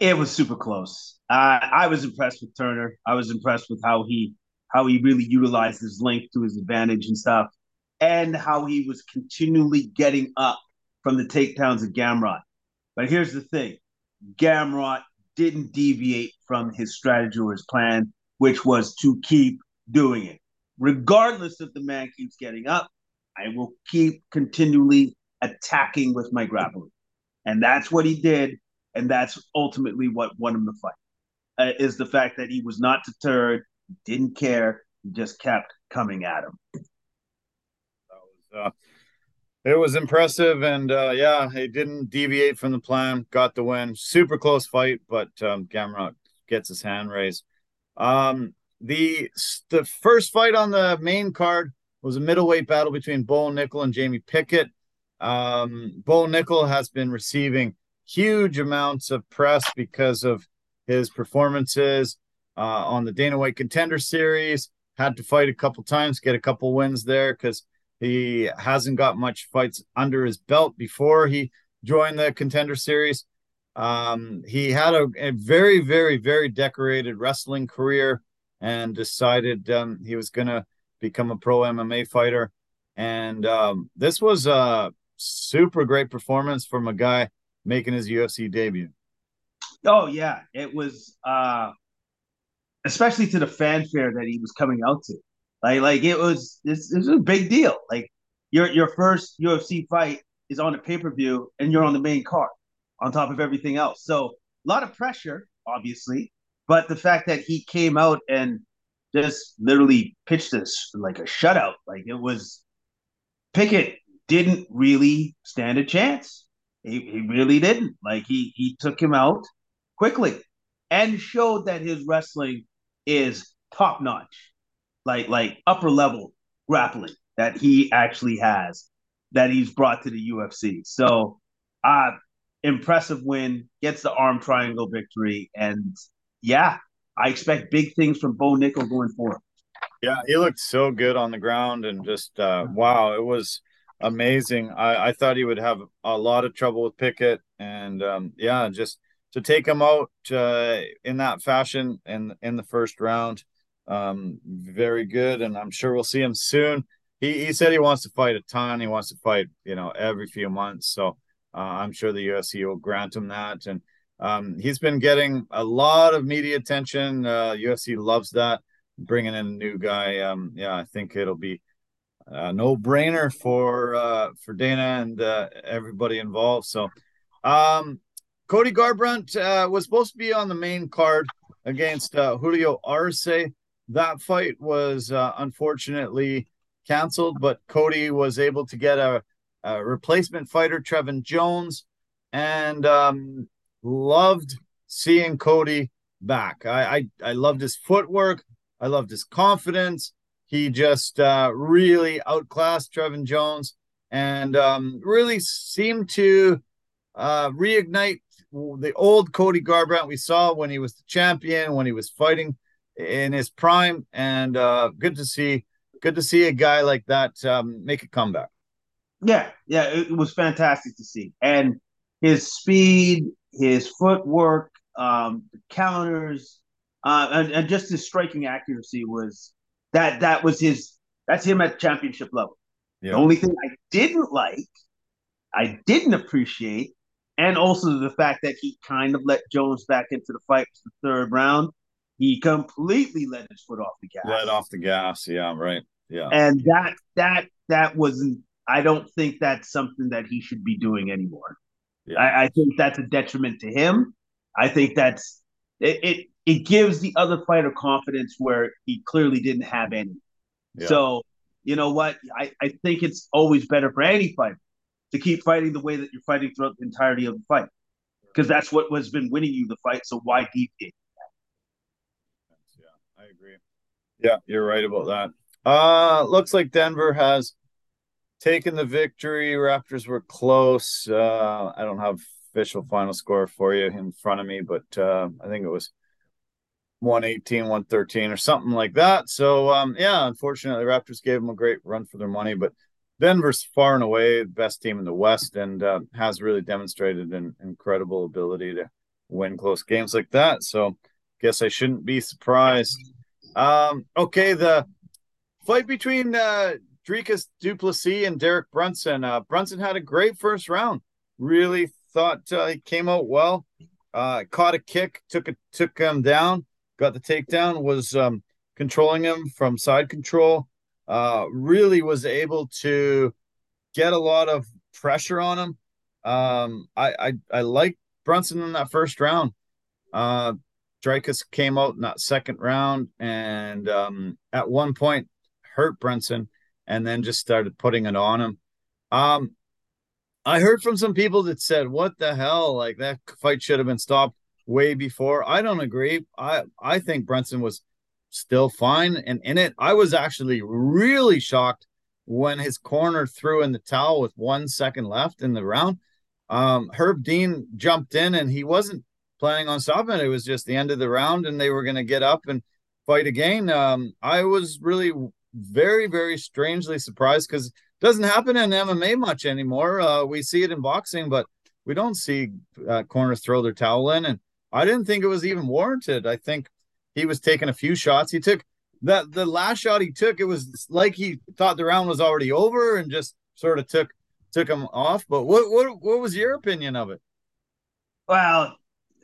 S2: It was super close. Uh, I was impressed with Turner. I was impressed with how he how he really utilized his length to his advantage and stuff, and how he was continually getting up from the takedowns of Gamrot. But here's the thing: Gamrot didn't deviate from his strategy or his plan which was to keep doing it. Regardless if the man keeps getting up, I will keep continually attacking with my grappling. And that's what he did. And that's ultimately what won him the fight. Uh, is the fact that he was not deterred, didn't care, he just kept coming at him.
S1: That was, uh, it was impressive, and uh, yeah, he didn't deviate from the plan. Got the win. Super close fight, but um, Gamrot gets his hand raised. Um, the the first fight on the main card was a middleweight battle between Bo Nickal and Jamie Pickett. Um, Bo Nickal has been receiving huge amounts of press because of his performances uh, on the Dana White Contender Series. Had to fight a couple times, get a couple wins there because he hasn't got much fights under his belt before he joined the Contender Series. Um, he had a, a, very, very, very decorated wrestling career and decided um, he was going to become a pro MMA fighter. And um, this was a super great performance from a guy making his UFC debut.
S2: Oh yeah, it was uh, especially to the fanfare that he was coming out to. Like, like it was, this, was a big deal. Like your your first UFC fight is on a pay per view, and you're on the main card on top of everything else. So a lot of pressure, obviously, but the fact that he came out and just literally pitched this like a shutout, like it was Pickett didn't really stand a chance. He, he really didn't. Like he he took him out quickly and showed that his wrestling is top notch, like like upper level grappling that he actually has that he's brought to the UFC. So, uh impressive win, gets the arm triangle victory, and yeah, I expect big things from Bo Nickal going forward.
S1: Yeah, he looked so good on the ground and just uh, wow, it was amazing. I, I thought he would have a lot of trouble with Pickett, and um, yeah, just to take him out uh, in that fashion in in the first round, um, very good. And I'm sure we'll see him soon. He he said he wants to fight a ton. He wants to fight, you know, every few months. So uh, I'm sure the UFC will grant him that. And um, he's been getting a lot of media attention. Uh, loves that bringing in a new guy. Um, yeah, I think it'll be a no brainer for uh, for Dana and uh, everybody involved. So, um, Cody Garbrandt uh, was supposed to be on the main card against uh, Julio Arce. That fight was uh, unfortunately canceled, but Cody was able to get a, a replacement fighter, Trevin Jones, and um, loved seeing Cody back. I, I I loved his footwork. I loved his confidence. He just uh, really outclassed Trevin Jones and um, really seemed to uh, reignite the old Cody Garbrandt we saw when he was the champion, when he was fighting in his prime. And uh, good to see, good to see a guy like that um, make a comeback.
S2: Yeah, yeah, it was fantastic to see, and his speed, his footwork, um, the counters, uh, and, and just his striking accuracy was that that was his that's him at championship level. Yeah. The only thing I didn't like, I didn't appreciate, and also the fact that he kind of let Jones back into the fight for the third round. He completely let his foot off the gas.
S1: Let off the gas, yeah, right. Yeah.
S2: And that that that wasn't I don't think that's something that he should be doing anymore. Yeah. I, I think that's a detriment to him. I think that's it, it it gives the other fighter confidence where he clearly didn't have any. Yeah. So, you know what? I, I think it's always better for any fighter to keep fighting the way that you're fighting throughout the entirety of the fight. Because that's what has been winning you the fight. So why deviate?
S1: Yeah, I agree. Yeah, you're right about that. Uh looks like Denver has taken the victory. Raptors were close. Uh I don't have official final score for you in front of me, but uh I think it was 118, 113 or something like that. So um, yeah, unfortunately, Raptors gave them a great run for their money, but Denver's far and away the best team in the West and uh, has really demonstrated an incredible ability to win close games like that. So guess I shouldn't be surprised. Um, okay, the fight between uh, Dricus Du Plessis and Derek Brunson. Uh, Brunson had a great first round. Really thought uh, he came out well. Uh, caught a kick, took a took him down got the takedown, was um, controlling him from side control. Uh, really was able to get a lot of pressure on him. Um, I I, I like Brunson in that first round. Uh, Dricus came out in that second round and um, at one point hurt Brunson and then just started putting it on him. Um, I heard from some people that said, "What the hell? Like that fight should have been stopped." way before. I don't agree. I I think Brunson was still fine and in it. I was actually really shocked when his corner threw in the towel with one second left in the round. Um, Herb Dean jumped in and he wasn't planning on stopping it. It was just the end of the round and they were going to get up and fight again. Um, I was really very, very strangely surprised because it doesn't happen in MMA much anymore. Uh, we see it in boxing, but we don't see uh, corners throw their towel in. And I didn't think it was even warranted. I think he was taking a few shots. He took that the last shot he took, it was like he thought the round was already over and just sort of took took him off. But what what what was your opinion of it?
S2: Well,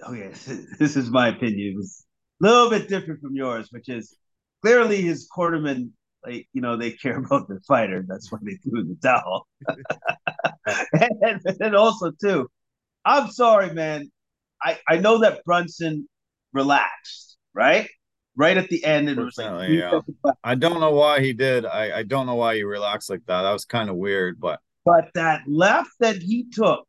S2: okay, this is my opinion. It was a little bit different from yours, which is clearly his quarterman, like you know, they care about the fighter. That's why they threw the towel. and, and also too, I'm sorry, man. I, I know that Brunson relaxed, right? Right at the end, it was like,
S1: yeah. I don't know why he did. I, I don't know why he relaxed like that. That was kind of weird, but
S2: but that left that he took,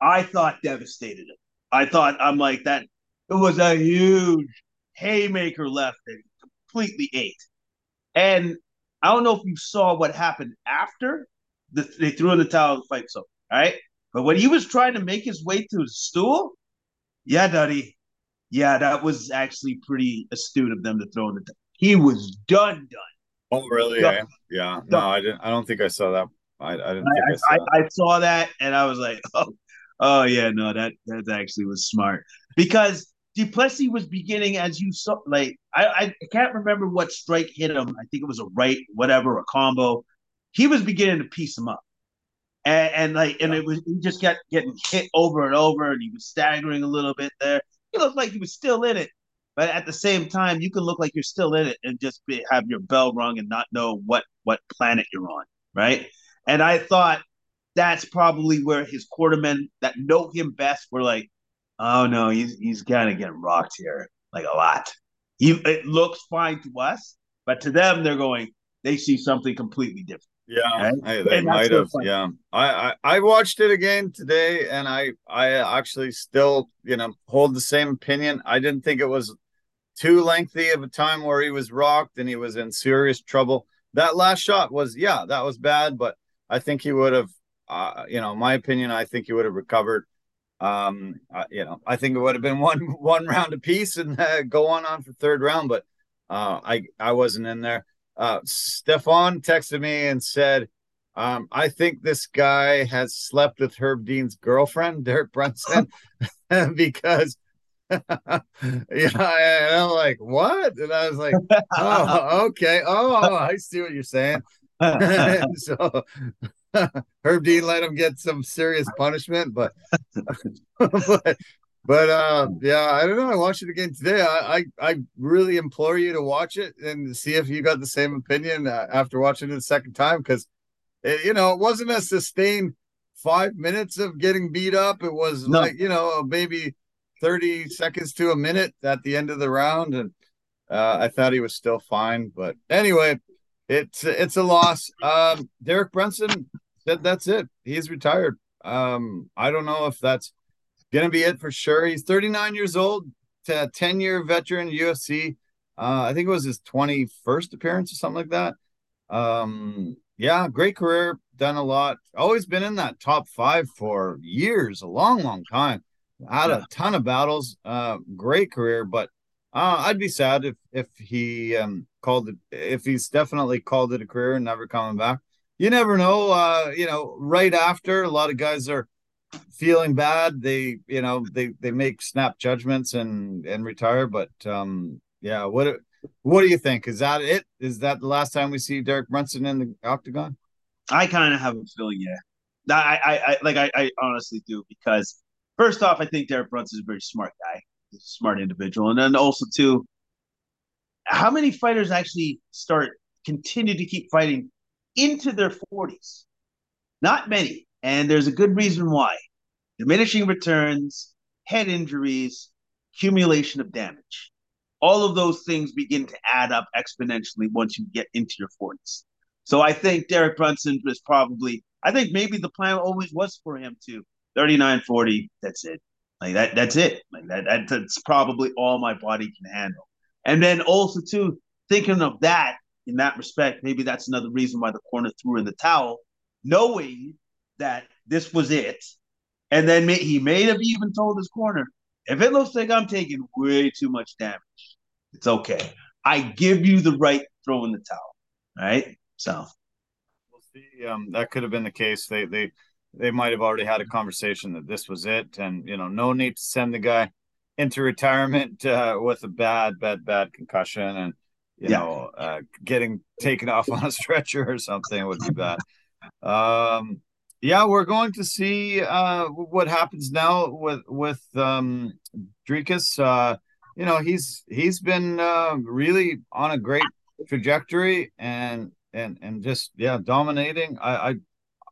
S2: I thought devastated him. I thought I'm like that. It was a huge haymaker left that completely ate. And I don't know if you saw what happened after the, they threw in the towel the fight. So, right. But when he was trying to make his way to the stool, yeah, Duddy, yeah, that was actually pretty astute of them to throw in the. He was done, done.
S1: Oh, really? Done. Yeah. yeah. No, I didn't. I don't think I saw that. I, I didn't think I, I saw.
S2: I, I, saw that, and I was like, oh, oh yeah, no, that that actually was smart because Du Plessis was beginning as you saw. Like I, I can't remember what strike hit him. I think it was a right, whatever, a combo. He was beginning to piece him up. And, and, like and it was he just kept getting hit over and over and he was staggering a little bit there he looked like he was still in it. But at the same time, you can look like you're still in it and just be, have your bell rung and not know what what planet you're on, right? And I thought that's probably where his quartermen that know him best were like, "Oh no, he's he's kind of getting rocked here, like a lot." He, it looks fine to us, but to them, they're going, they see something completely different.
S1: Yeah, right? I, they might have. Yeah, I, I I watched it again today, and I I actually still you know hold the same opinion. I didn't think it was too lengthy of a time where he was rocked and he was in serious trouble. That last shot was yeah, that was bad, but I think he would have. Uh, you know, my opinion, I think he would have recovered. Um, uh, you know, I think it would have been one one round apiece and uh, go on on for third round, but uh, I I wasn't in there uh, Stefan texted me and said, um, I think this guy has slept with Herb Dean's girlfriend, Derek Brunson, because yeah, and I'm like, what? And I was like, oh, okay. Oh, I see what you're saying. so Herb Dean let him get some serious punishment, but but but uh, yeah, I don't know. I watched it again today. I, I, I really implore you to watch it and see if you got the same opinion uh, after watching it the second time because you know it wasn't a sustained five minutes of getting beat up. It was no. like you know maybe thirty seconds to a minute at the end of the round, and uh, I thought he was still fine. But anyway, it's it's a loss. Um, Derek Brunson said that's it. He's retired. Um, I don't know if that's Gonna be it for sure. He's 39 years old, 10 year veteran UFC. Uh, I think it was his 21st appearance or something like that. Um, yeah, great career, done a lot. Always been in that top five for years, a long, long time. Had a ton of battles. Uh, great career, but uh, I'd be sad if if he um, called it if he's definitely called it a career and never coming back. You never know. Uh, you know, right after a lot of guys are feeling bad, they you know they they make snap judgments and and retire. But um, yeah, what what do you think? Is that it? Is that the last time we see Derek Brunson in the octagon?
S2: I kind of have a feeling, yeah. I, I, I like I, I honestly do because first off, I think Derek Brunson is a very smart guy, smart individual, and then also too, how many fighters actually start continue to keep fighting into their forties? Not many. And there's a good reason why diminishing returns, head injuries, accumulation of damage. All of those things begin to add up exponentially once you get into your 40s. So I think Derek Brunson was probably, I think maybe the plan always was for him to 39, 40, that's it. Like that, that's it. Like that, that that's probably all my body can handle. And then also too, thinking of that in that respect, maybe that's another reason why the corner threw in the towel, knowing that this was it. And then he may have even told his corner, if it looks like I'm taking way too much damage, it's okay. I give you the right throw in the towel. Right. So
S1: we'll see. Um, that could have been the case. They they they might have already had a conversation that this was it, and you know, no need to send the guy into retirement uh, with a bad, bad, bad concussion, and you yeah. know, uh, getting taken off on a stretcher or something would be bad. Um, yeah, we're going to see uh, what happens now with with um, Dricus. Uh, you know, he's he's been uh, really on a great trajectory and and and just yeah, dominating. I, I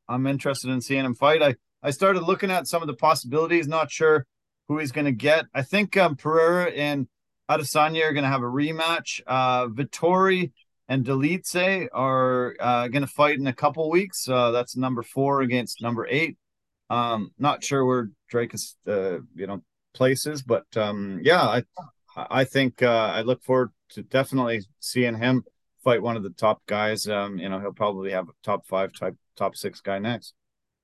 S1: I'm interested in seeing him fight. I I started looking at some of the possibilities. Not sure who he's going to get. I think um, Pereira and Adesanya are going to have a rematch. Uh, Vettori and Dolidze are uh, going to fight in a couple weeks. Uh, that's number four against number eight. Um, not sure where Drake is, uh, you know, places. But um, yeah, I I think uh, I look forward to definitely seeing him fight one of the top guys. Um, you know, he'll probably have a top five type top six guy next.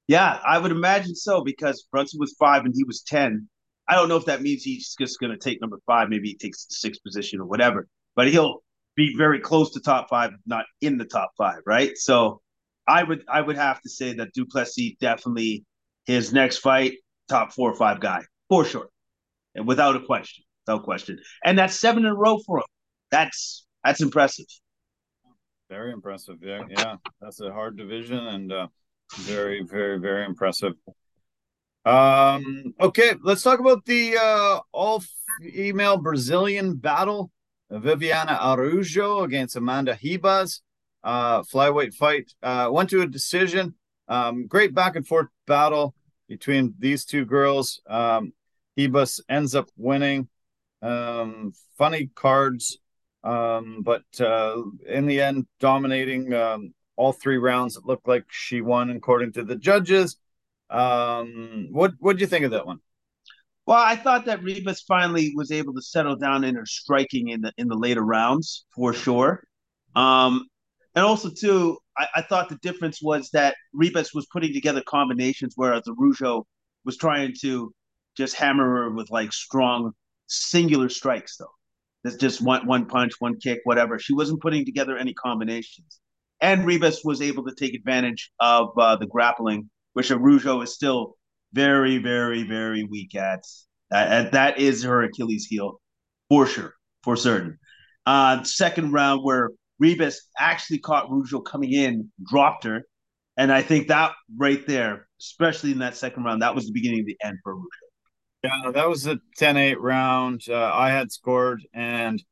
S2: Yeah, I would imagine so because Brunson was five and he was ten. I don't know if that means he's just going to take number five. Maybe he takes the sixth position or whatever. But he'll be very close to top five, not in the top five, right? So I would I would have to say that Du Plessis definitely his next fight top four or five guy for sure, and without a question, without question. And that's seven in a row for him. That's that's impressive.
S1: Very impressive. Yeah, yeah. That's a hard division and uh, very, very, very impressive. Um, okay, let's talk about the uh, all female Brazilian battle. Viviana Araujo against Amanda Ribas. Uh, flyweight fight uh, went to a decision. Um, great back and forth battle between these two girls. Um, Ribas ends up winning. Um, funny cards, um, but uh, in the end, dominating um, all three rounds. It looked like she won according to the judges. Um, what what do you think of that one?
S2: Well, I thought that Ribas finally was able to settle down in her striking in the in the later rounds for sure. Um, and also too, I, I, thought the difference was that Ribas was putting together combinations, whereas Araujo was trying to just hammer her with like strong singular strikes, though. That's just one one punch, one kick, whatever. She wasn't putting together any combinations. And Ribas was able to take advantage of uh, the grappling, which Araujo is still very, very, very weak at. Uh, that is her Achilles heel for sure, for certain. Uh, second round where Ribas actually caught Araujo coming in, dropped her. And I think that right there, especially in that second round, that was the beginning of the end for Araujo.
S1: Yeah, that was a 10 8 round. Uh, I had scored, and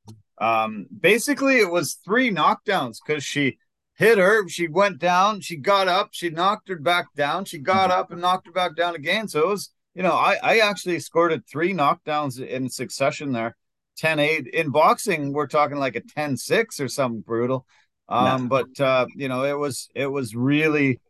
S1: um, basically it was three knockdowns because she hit her. She went down. She got up. She knocked her back down. She got up and knocked her back down again. So it was, you know, I, I actually scored three knockdowns in succession there. 10 8 in boxing we're talking like a 10 6 or something brutal um no. but uh you know it was it was really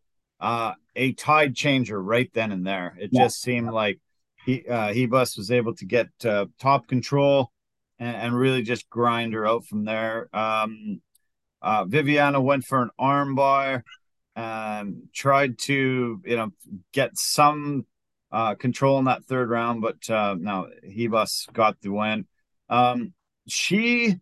S1: uh a tide changer right then and there it yeah. just seemed like he uh Ribas was able to get uh, top control and, and really just grind her out from there um uh, Viviana went for an armbar and tried to, you know, get some uh, control in that third round, but uh, Ribas got the win. Um, she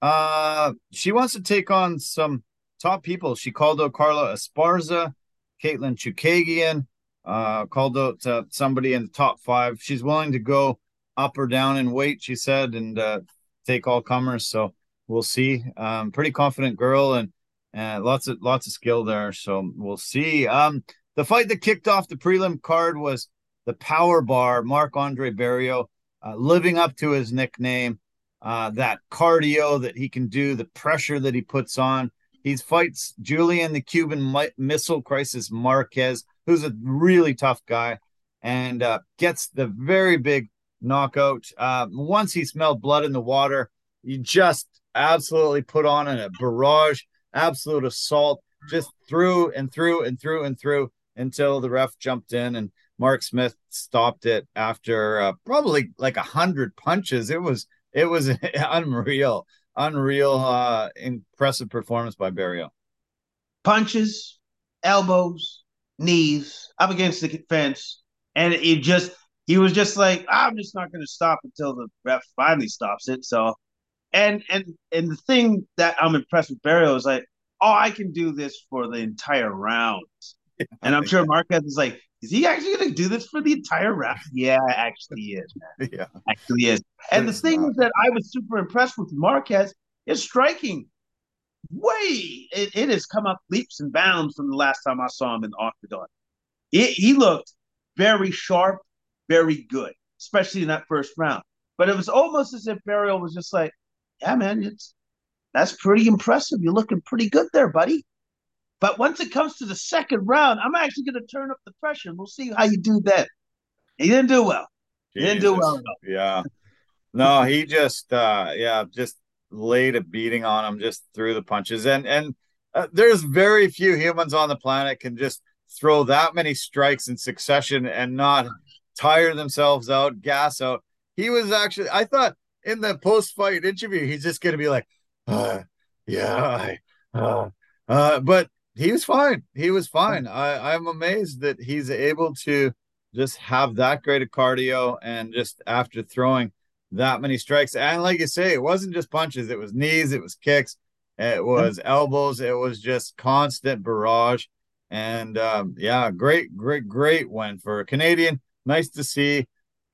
S1: uh, she wants to take on some top people. She called out Carla Esparza, Katlyn Chookagian, uh, called out uh, somebody in the top five. She's willing to go up or down in weight, she said, and uh, take all comers. So we'll see. Um, pretty confident girl and uh, lots of lots of skill there. So we'll see. Um, the fight that kicked off the prelim card was the Power Bar. Marc André Barriault, uh, living up to his nickname, uh, that cardio that he can do, the pressure that he puts on. He fights Julian, the Cuban mi- Missile Crisis Marquez, who's a really tough guy, and uh, gets the very big knockout. Uh, once he smelled blood in the water, you just absolutely put on in a barrage, absolute assault, just through and through and through and through until the ref jumped in and Mark Smith stopped it after uh, probably like a hundred punches. It was it was unreal, unreal, uh, impressive performance by Barriault.
S2: Punches, elbows, knees up against the fence, and it just he was just like, I'm just not going to stop until the ref finally stops it. So and and and the thing that I'm impressed with Barriault is like, oh, I can do this for the entire round. And I'm sure Marquez is like, is he actually going to do this for the entire round? Yeah, actually he is, man. Yeah, actually is. And it's the thing not. is that I was super impressed with Marquez is striking. Way it, it has come up leaps and bounds from the last time I saw him in the octagon. It, he looked very sharp, very good, especially in that first round. But it was almost as if Barriault was just like, yeah, man, it's that's pretty impressive. You're looking pretty good there, buddy. But once it comes to the second round, I'm actually going to turn up the pressure. We'll see how you do then. He didn't do well. He didn't do well. Enough.
S1: Yeah. No, he just, uh, yeah, just laid a beating on him, just threw the punches. And, and, uh, there's very few humans on the planet can just throw that many strikes in succession and not tire themselves out, gas out. He was actually, I thought in the post fight interview, he's just going to be like, uh, yeah, I, uh, uh, but he was fine. He was fine. I, I'm amazed that he's able to just have that great a cardio and just after throwing that many strikes. And like you say, it wasn't just punches, it was knees, it was kicks, it was elbows, it was just constant barrage. And um, yeah, great, great, great win for a Canadian. Nice to see.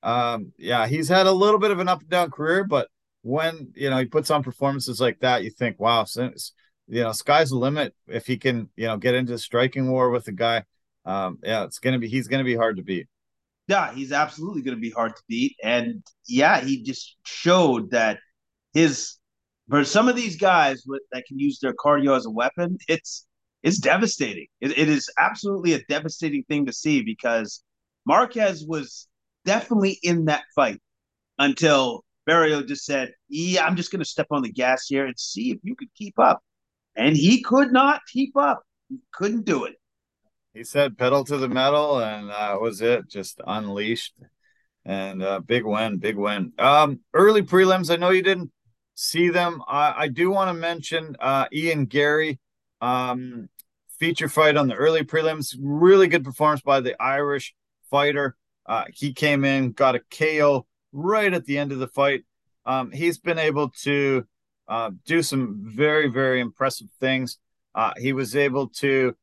S1: Um, yeah, he's had a little bit of an up and down career, but when you know he puts on performances like that, you think, wow, since you know, sky's the limit if he can, you know, get into striking war with the guy. Um, yeah, it's gonna be he's gonna be hard to beat.
S2: Yeah, he's absolutely gonna be hard to beat. And yeah, he just showed that his for some of these guys that can use their cardio as a weapon, it's it's devastating. It, it is absolutely a devastating thing to see because Marquez was definitely in that fight until Barriault just said, "Yeah, I'm just going to step on the gas here and see if you could keep up." And he could not keep up. He couldn't do it.
S1: He said pedal to the metal, and that was it. Just unleashed, and uh, big win, big win. Um, early prelims. I know you didn't see them. I, I do want to mention uh, Ian Garry. Um, feature fight on the early prelims. Really good performance by the Irish fighter. Uh, he came in, got a KO right at the end of the fight. Um, he's been able to uh, do some very, very impressive things. Uh, he was able to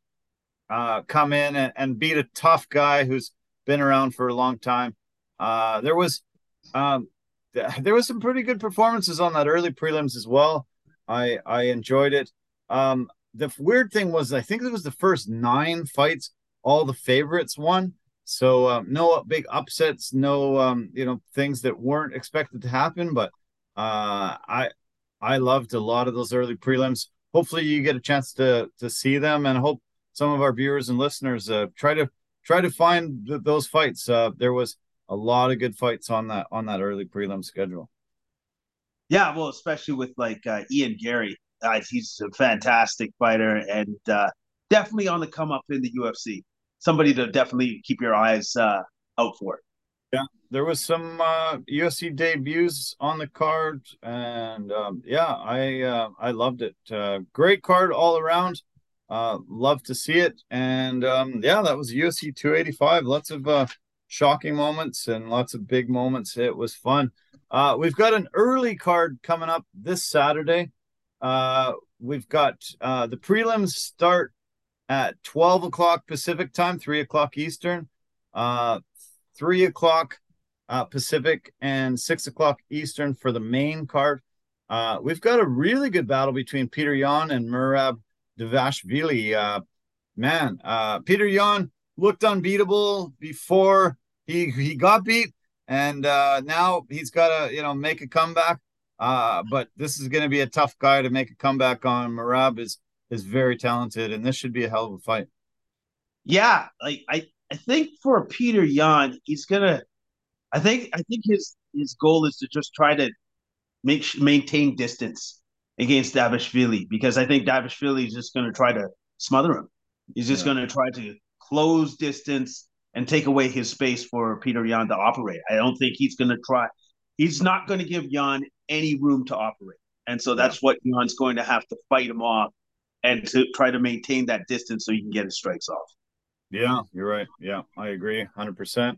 S1: uh, come in and, and, beat a tough guy who's been around for a long time. Uh, there was um, there was some pretty good performances on that early prelims as well. I I enjoyed it. Um, the weird thing was I think it was the first nine fights all the favorites won. So um, no big upsets, no um, you know things that weren't expected to happen. But uh, I I loved a lot of those early prelims. Hopefully, you get a chance to to see them, and hope some of our viewers and listeners uh, try to try to find th- those fights. Uh, there was a lot of good fights on that on that early prelim schedule.
S2: Yeah, well, especially with like uh, Ian Garry, uh, he's a fantastic fighter and uh, definitely on the come up in the UFC somebody to definitely keep your eyes uh, out for.
S1: Yeah, there was some uh, UFC debuts on the card, and um, yeah, I uh, I loved it. Uh, great card all around. Uh, love to see it, and um, yeah, that was UFC 285. Lots of uh, shocking moments and lots of big moments. It was fun. Uh, we've got an early card coming up this Saturday. Uh, we've got uh, the prelims start at 12 o'clock Pacific time, 3 o'clock Eastern, uh, 3 o'clock uh, Pacific, and 6 o'clock Eastern for the main card. Uh, we've got a really good battle between Peter Yan and Merab Dvalishvili. Uh, man, uh, Peter Yan looked unbeatable before he, he got beat, and uh, now he's got to you know make a comeback. Uh, but this is going to be a tough guy to make a comeback on. Merab is is very talented, and this should be a hell of a fight.
S2: Yeah, like I, I think for Peter Yan, he's gonna. I think I think his his goal is to just try to make maintain distance against Dvalishvili because I think Dvalishvili is just going to try to smother him. He's just yeah. going to try to close distance and take away his space for Peter Yan to operate. I don't think he's going to try. He's not going to give Yan any room to operate, and so that's yeah. what Yan's going to have to fight him off and to try to maintain that distance so you can get his strikes off.
S1: Yeah, you're right. Yeah, I agree 100%.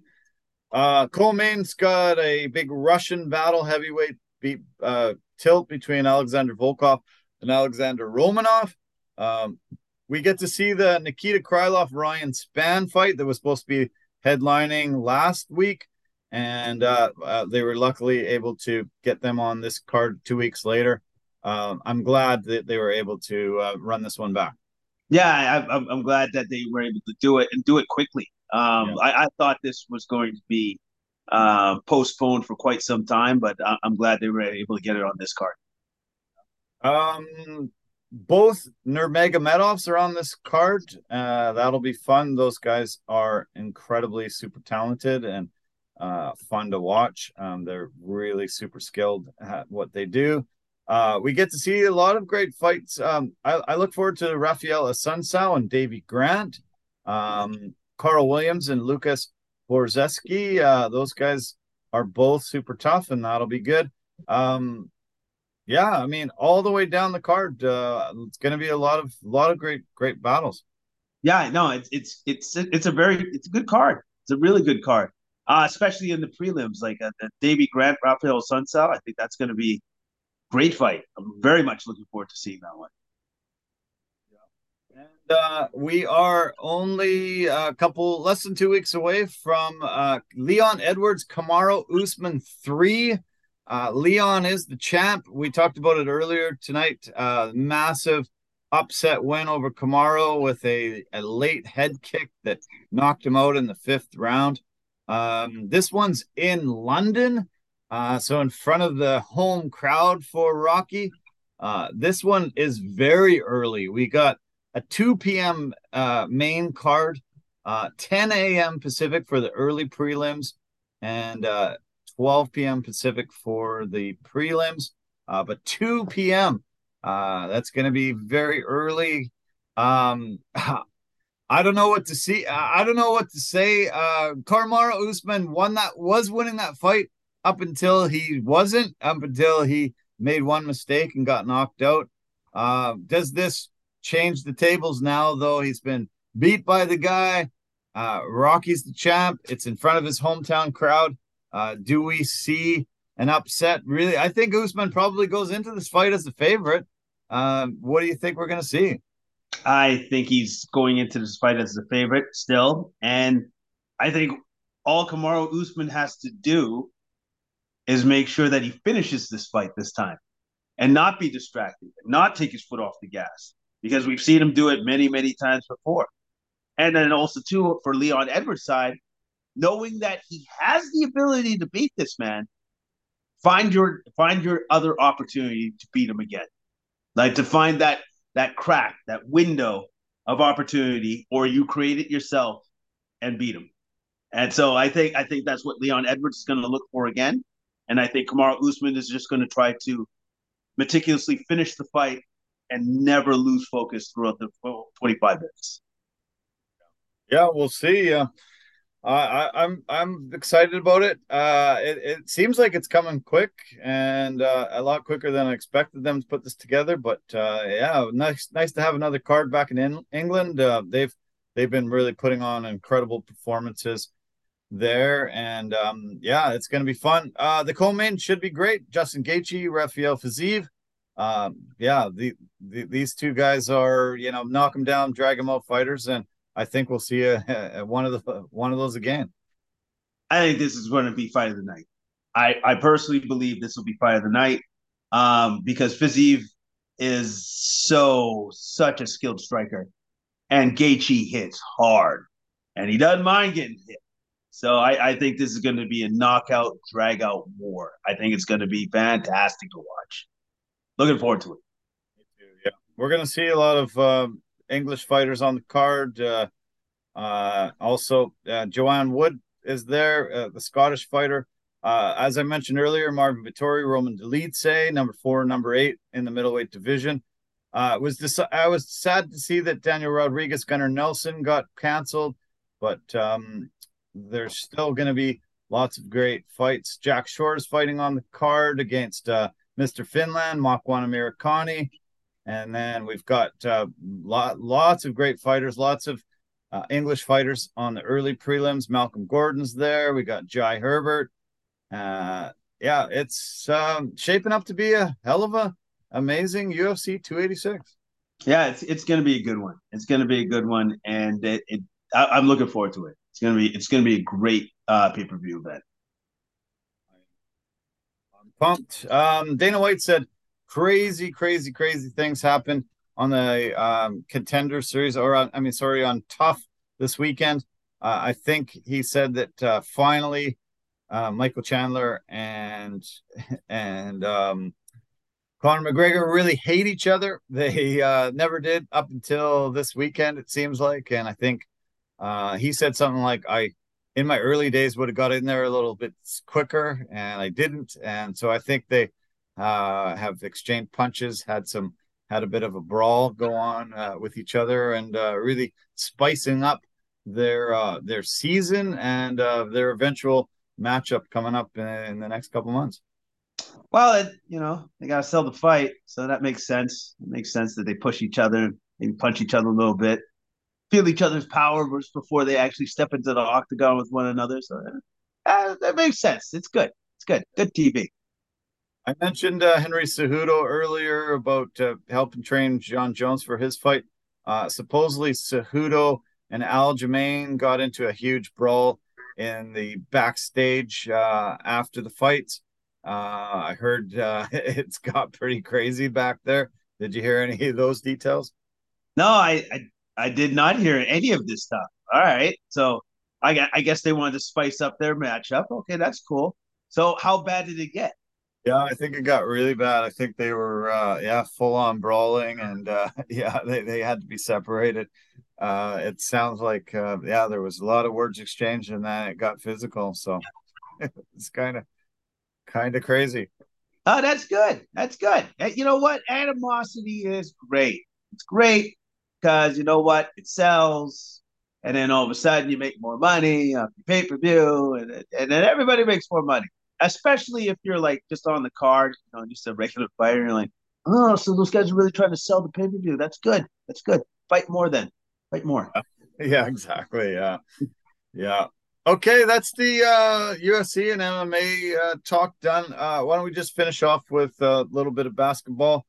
S1: Uh, Co-main's got a big Russian battle heavyweight beat, uh, tilt between Alexander Volkov and Alexander Romanov. Um, we get to see the Nikita Krylov Ryan Spann fight that was supposed to be headlining last week, and uh, uh, they were luckily able to get them on this card two weeks later uh, I'm glad that they were able to uh, run this one back.
S2: Yeah, I, am glad that they were able to do it and do it quickly. Um, yeah. I, I, thought this was going to be uh, postponed for quite some time, but I, am glad they were able to get it on this card.
S1: Um, both Nurmagomedovs are on this card. Uh, that'll be fun. Those guys are incredibly super talented and uh, fun to watch. Um, they're really super skilled at what they do. Uh, we get to see a lot of great fights. Um, I, I, look forward to Raphael Assunção and Davey Grant, um, Karl Williams and Lukasz Brzeski. Uh, those guys are both super tough, and that'll be good. Um, yeah, I mean, all the way down the card, uh, it's going to be a lot of lot of great great battles.
S2: Yeah, no, it's it's it's it's a very it's a good card. It's a really good card, uh, especially in the prelims, like uh, the Davey Grant, Raphael Assunção. I think that's going to be great fight. I'm very much looking forward to seeing that one.
S1: And uh, we are only a couple less than two weeks away from uh, Leon Edwards Kamaru Usman three. Uh, Leon is the champ. We talked about it earlier tonight. Uh, massive upset win over Kamaru with a, a late head kick that knocked him out in the fifth round. Um, this one's in London, uh, so in front of the home crowd for Rocky. Uh, this one is very early. We got a 2 p.m. Uh, main card, uh, 10 a.m. Pacific for the early prelims, and uh, 12 p.m. Pacific for the prelims. Uh, but 2 p.m. That's going to be very early. Um, I don't know what to see. I don't know what to say. Uh, Kamaru Usman won that was winning that fight up until he wasn't. Up until he made one mistake and got knocked out. Uh, does this change the tables now? Though he's been beat by the guy. Uh, Rocky's the champ. It's in front of his hometown crowd. Uh, do we see an upset? Really, I think Usman probably goes into this fight as the favorite. Um, what do you think we're going to see?
S2: I think he's going into this fight as the favorite still, and I think all Kamaru Usman has to do is make sure that he finishes this fight this time, and not be distracted, not take his foot off the gas, because we've seen him do it many, many times before. And then also too for Leon Edwards' side, knowing that he has the ability to beat this man, find your find your other opportunity to beat him again like to find that that crack, that window of opportunity, or you create it yourself and beat him. And so I think I think that's what Leon Edwards is going to look for again. And I think Kamaru Usman is just going to try to meticulously finish the fight and never lose focus throughout the 25 minutes.
S1: Yeah, we'll see. Uh, I, I'm I'm excited about it. Uh, it. It seems like it's coming quick and uh, a lot quicker than I expected them to put this together. But uh, yeah, nice nice to have another card back in, in England. Uh, they've they've been really putting on incredible performances there, and um, yeah, it's going to be fun. Uh, the co-main should be great. Justin Gaethje, Rafael Fiziev. Um, yeah, the, the these two guys are you know knock them down, drag them out fighters, and I think we'll see a, a, one of the one of those again.
S2: I think this is going to be fight of the night. I I personally believe this will be fight of the night um, because Fiziev is so such a skilled striker, and Gaethje hits hard, and he doesn't mind getting hit. So I, I think this is going to be a knockout, drag out war. I think it's going to be fantastic to watch. Looking forward to it.
S1: Yeah, we're going to see a lot of um, English fighters on the card. Uh, uh, also, uh, Joanne Wood is there, uh, the Scottish fighter. Uh, as I mentioned earlier, Marvin Vettori, Roman Dolidze, number four, number eight in the middleweight division. Uh, was this? I was sad to see that Daniel Rodriguez, Gunnar Nelson got canceled, but um, there's still going to be lots of great fights. Jack Shore is fighting on the card against uh, Mr. Finland, Makwan Amirkhani. And then we've got uh, lot, lots of great fighters, lots of uh, English fighters on the early prelims. Malcolm Gordon's there. We got Jai Herbert. Uh, yeah, it's um, shaping up to be a hell of a amazing UFC 286.
S2: Yeah, it's it's going to be a good one. It's going to be a good one, and it, it I, am looking forward to it. It's to be it's to be a great uh, pay per view event.
S1: I'm pumped. Um, Dana White said crazy, crazy, crazy things happen on the um, contender series, or on, I mean, sorry, on TUF this weekend. Uh, I think he said that uh, finally uh, Michael Chandler and and um, Conor McGregor really hate each other. They uh, never did up until this weekend, it seems like. And I think uh, he said something like, "I." In my early days, would have got in there a little bit quicker, and I didn't. And so I think they uh, have exchanged punches, had some had a bit of a brawl go on uh, with each other, and uh, really spicing up their uh, their season and uh, their eventual matchup coming up in, in the next couple months.
S2: Well, it, you know, they got to sell the fight, so that makes sense. It makes sense that they push each other, maybe punch each other a little bit, feel each other's power before they actually step into the octagon with one another. So uh, that makes sense. It's good. It's good. Good TV.
S1: I mentioned uh, Henry Cejudo earlier about uh, helping train Jon Jones for his fight. Uh, supposedly, Cejudo and Aljamain got into a huge brawl in the backstage uh, after the fight. Uh, I heard uh, it's got pretty crazy back there. Did you hear any of those details?
S2: No, I, I, I did not hear any of this stuff. All right, so I, I guess they wanted to spice up their matchup. Okay, that's cool. So how bad did it get?
S1: Yeah, I think it got really bad. I think they were uh yeah, full on brawling and uh yeah, they, they had to be separated. Uh it sounds like uh yeah, there was a lot of words exchanged and then it got physical. So it's kind of kind of crazy.
S2: Oh, that's good. That's good. You know what? Animosity is great. It's great because you know what? It sells. And then all of a sudden you make more money off your pay-per-view and, and then everybody makes more money especially if you're like just on the card, you know, just a regular fighter. You're like, oh, so those guys are really trying to sell the pay per view. That's good. That's good. Fight more then. Fight more.
S1: Yeah, exactly. Yeah, yeah. Okay, that's the uh, and MMA uh, talk done. Uh, why don't we just finish off with a little bit of basketball?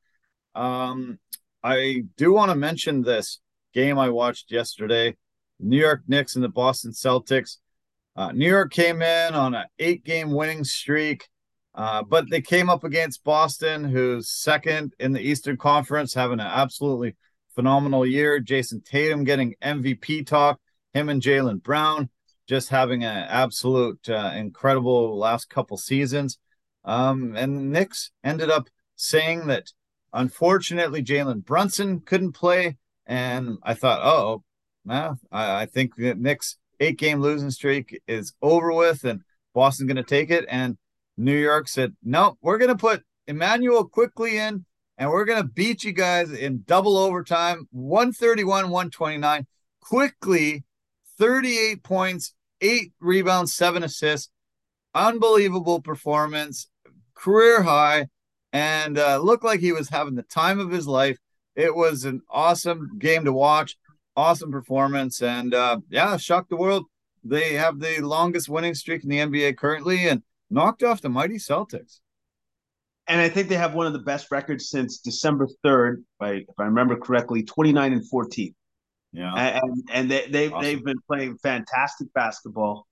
S1: Um, I do want to mention this game I watched yesterday: New York Knicks and the Boston Celtics. Uh, New York came in on an eight game winning streak, uh, but they came up against Boston, who's second in the Eastern Conference, having an absolutely phenomenal year. Jayson Tatum getting MVP talk, him and Jaylen Brown just having an absolute uh, incredible last couple seasons. Um, and Knicks ended up saying that unfortunately Jalen Brunson couldn't play. And I thought, oh, well, I, I think that Knicks eight game losing streak is over with and Boston's going to take it. And New York said, no, we're going to put Immanuel Quickley in and we're going to beat you guys in double overtime 131 129. Quickley, 38 points, eight rebounds, seven assists. Unbelievable performance, career high, and uh, looked like he was having the time of his life. It was an awesome game to watch awesome performance, and uh, yeah, shocked the world. They have the longest winning streak in the NBA currently, and knocked off the mighty Celtics.
S2: And I think they have one of the best records since December third, if I remember correctly, twenty nine and fourteen. Yeah, and and they they awesome. they've been playing fantastic basketball.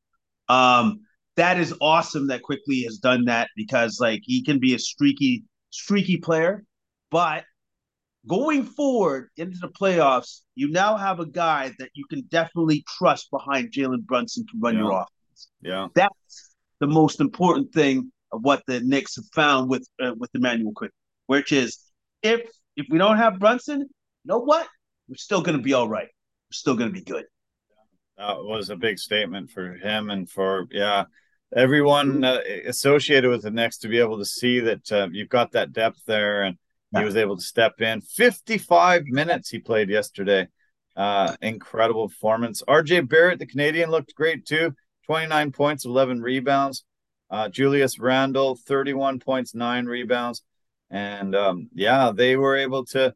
S2: Um, that is awesome that Quickley has done that because like he can be a streaky streaky player, but going forward into the playoffs, you now have a guy that you can definitely trust behind Jalen Brunson to run yeah. your offense.
S1: Yeah,
S2: that's the most important thing of what the Knicks have found with uh, with Immanuel Quick, which is if if we don't have Brunson, you know what? We're still going to be all right. We're still going to be good.
S1: That was a big statement for him and for yeah everyone uh, associated with the Knicks to be able to see that uh, you've got that depth there and he was able to step in. 55 minutes he played yesterday. Uh, incredible performance. RJ Barrett, the Canadian, looked great too. 29 points, 11 rebounds. Uh, Julius Randle, 31 points, nine rebounds. And um, yeah, they were able to,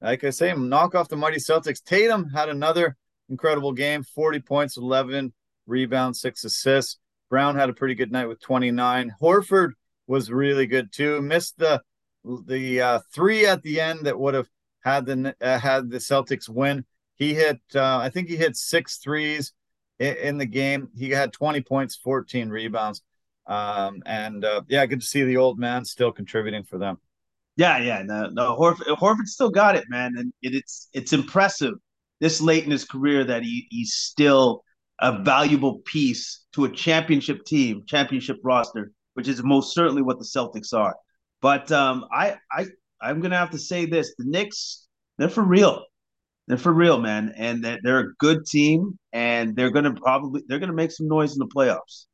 S1: like I say, knock off the mighty Celtics. Tatum had another incredible game 40 points, 11 rebounds, six assists. Brown had a pretty good night with 29. Horford was really good too. Missed the the uh, three at the end that would have had the uh, had the Celtics win. He hit, uh, I think he hit six threes in, in, the game. He had 20 points, 14 rebounds. Um, and uh, yeah, good to see the old man still contributing for them.
S2: Yeah, yeah, no, no, Horford, Horford still got it, man, and it, it's it's impressive this late in his career that he he's still a valuable piece to a championship team, championship roster, which is most certainly what the Celtics are. But um, I I I'm gonna have to say this: the Knicks, they're for real. They're for real, man, and they're a good team, and they're gonna probably they're gonna make some noise in the playoffs.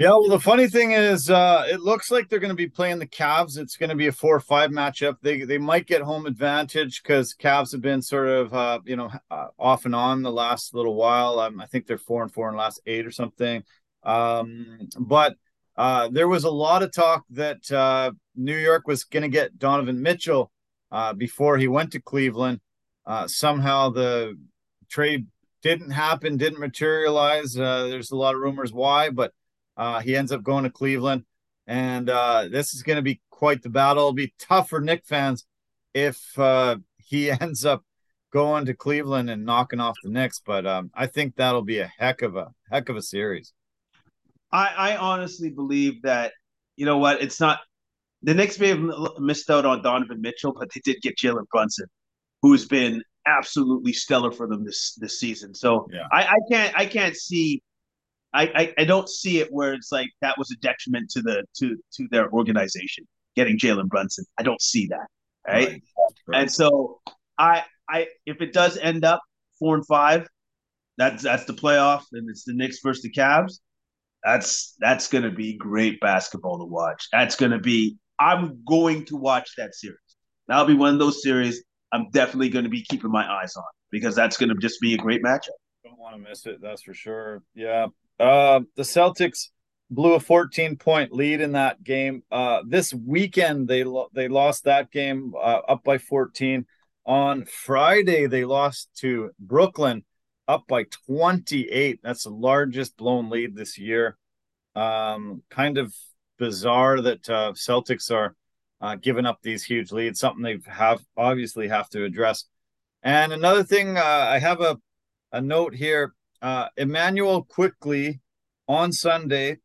S1: Yeah, well, the funny thing is, uh, it looks like they're going to be playing the Cavs. It's going to be a four or five matchup. They they might get home advantage because Cavs have been sort of uh, you know uh, off and on the last little while. Um, I think they're four and four in the last eight or something. Um, but uh, there was a lot of talk that uh, New York was going to get Donovan Mitchell uh, before he went to Cleveland. Somehow the trade didn't happen, didn't materialize. There's a lot of rumors why, but uh, he ends up going to Cleveland, and uh, this is going to be quite the battle. It'll be tough for Knick fans if uh, he ends up going to Cleveland and knocking off the Knicks. But um, I think that'll be a heck of a heck of a series.
S2: I, I honestly believe that you know what it's not. The Knicks may have missed out on Donovan Mitchell, but they did get Jalen Brunson, who's been absolutely stellar for them this this season. So yeah. I, I can't I can't see I, I, I don't see it where it's like that was a detriment to the to to their organization getting Jalen Brunson. I don't see that. Right? right. right. And so I I if it does end up four and five, that's that's the playoff, and it's the Knicks versus the Cavs. That's that's gonna be great basketball to watch. That's gonna be I'm going to watch that series. That'll be one of those series I'm definitely going to be keeping my eyes on because that's going to just be a great matchup.
S1: Don't want to miss it. That's for sure. Yeah. Uh, the Celtics blew a 14 point lead in that game. Uh, this weekend they lo- they lost that game uh, up by 14. On Friday they lost to Brooklyn up by 28. That's the largest blown lead this year. Um, kind of bizarre that uh, Celtics are uh, giving up these huge leads, something they have obviously have to address. And another thing, uh, I have a, a note here. Uh, Immanuel Quickley on Sunday,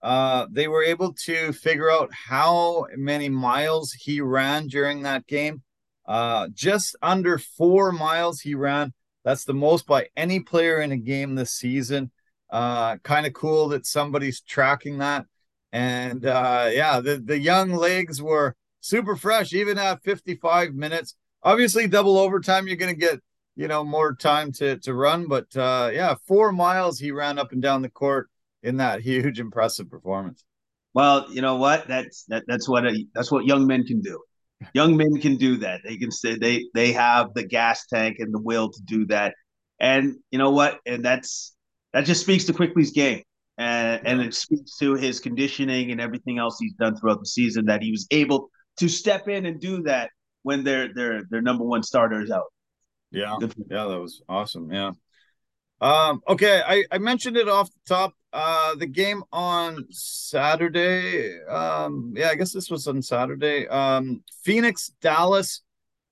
S1: uh, they were able to figure out how many miles he ran during that game. Uh, just under four miles he ran. That's the most by any player in a game this season. Uh, kind of cool that somebody's tracking that. And uh, yeah, the, the young legs were super fresh, even at 55 minutes. Obviously, double overtime, you're going to get you know more time to to run, but uh, yeah, four miles he ran up and down the court in that huge, impressive performance.
S2: Well, you know what? That's that, that's what a, that's what young men can do. Young men can do that. They can say they they have the gas tank and the will to do that. And you know what? And that's that just speaks to Quickley's game. And, and it speaks to his conditioning and everything else he's done throughout the season that he was able to step in and do that when their their their number one starter is out.
S1: Yeah, yeah, that was awesome. Yeah. Um, okay, I, I mentioned it off the top. Uh, the game on Saturday. Um, yeah, I guess this was on Saturday. Um, Phoenix, Dallas.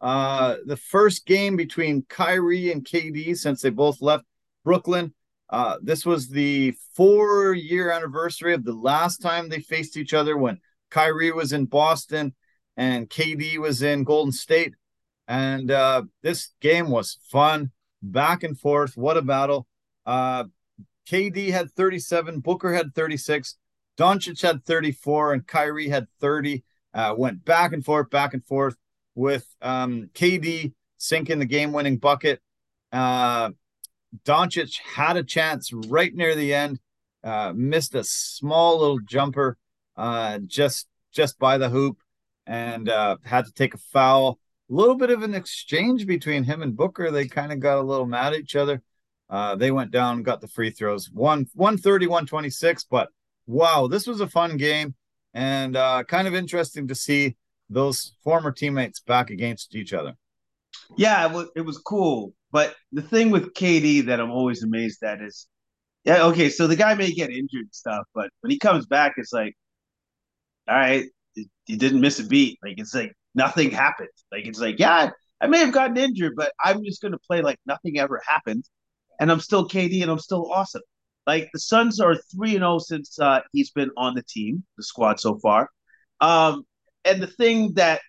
S1: Uh, the first game between Kyrie and KD since they both left Brooklyn. Uh, this was the four year anniversary of the last time they faced each other when Kyrie was in Boston and KD was in Golden State. And uh, this game was fun, back and forth. What a battle. Uh, KD had 37, Booker had 36, Doncic had 34, and Kyrie had 30. Uh, went back and forth, back and forth with um, KD sinking the game winning bucket. Uh, Doncic had a chance right near the end, uh, missed a small little jumper uh, just just by the hoop and uh, had to take a foul. Little bit of an exchange between him and Booker. They kind of got a little mad at each other. Uh, they went down, got the free throws, one 130, 126. But wow, this was a fun game and uh, kind of interesting to see those former teammates back against each other.
S2: Yeah, it was, it was cool. But the thing with KD that I'm always amazed at is, yeah, okay, so the guy may get injured and stuff, but when he comes back, it's like, all right, he didn't miss a beat. Like it's like nothing happened. Like it's like, yeah, I may have gotten injured, but I'm just gonna play like nothing ever happened, and I'm still KD and I'm still awesome. Like the Suns are three and zero oh since uh, he's been on the team, the squad so far. Um, and the thing that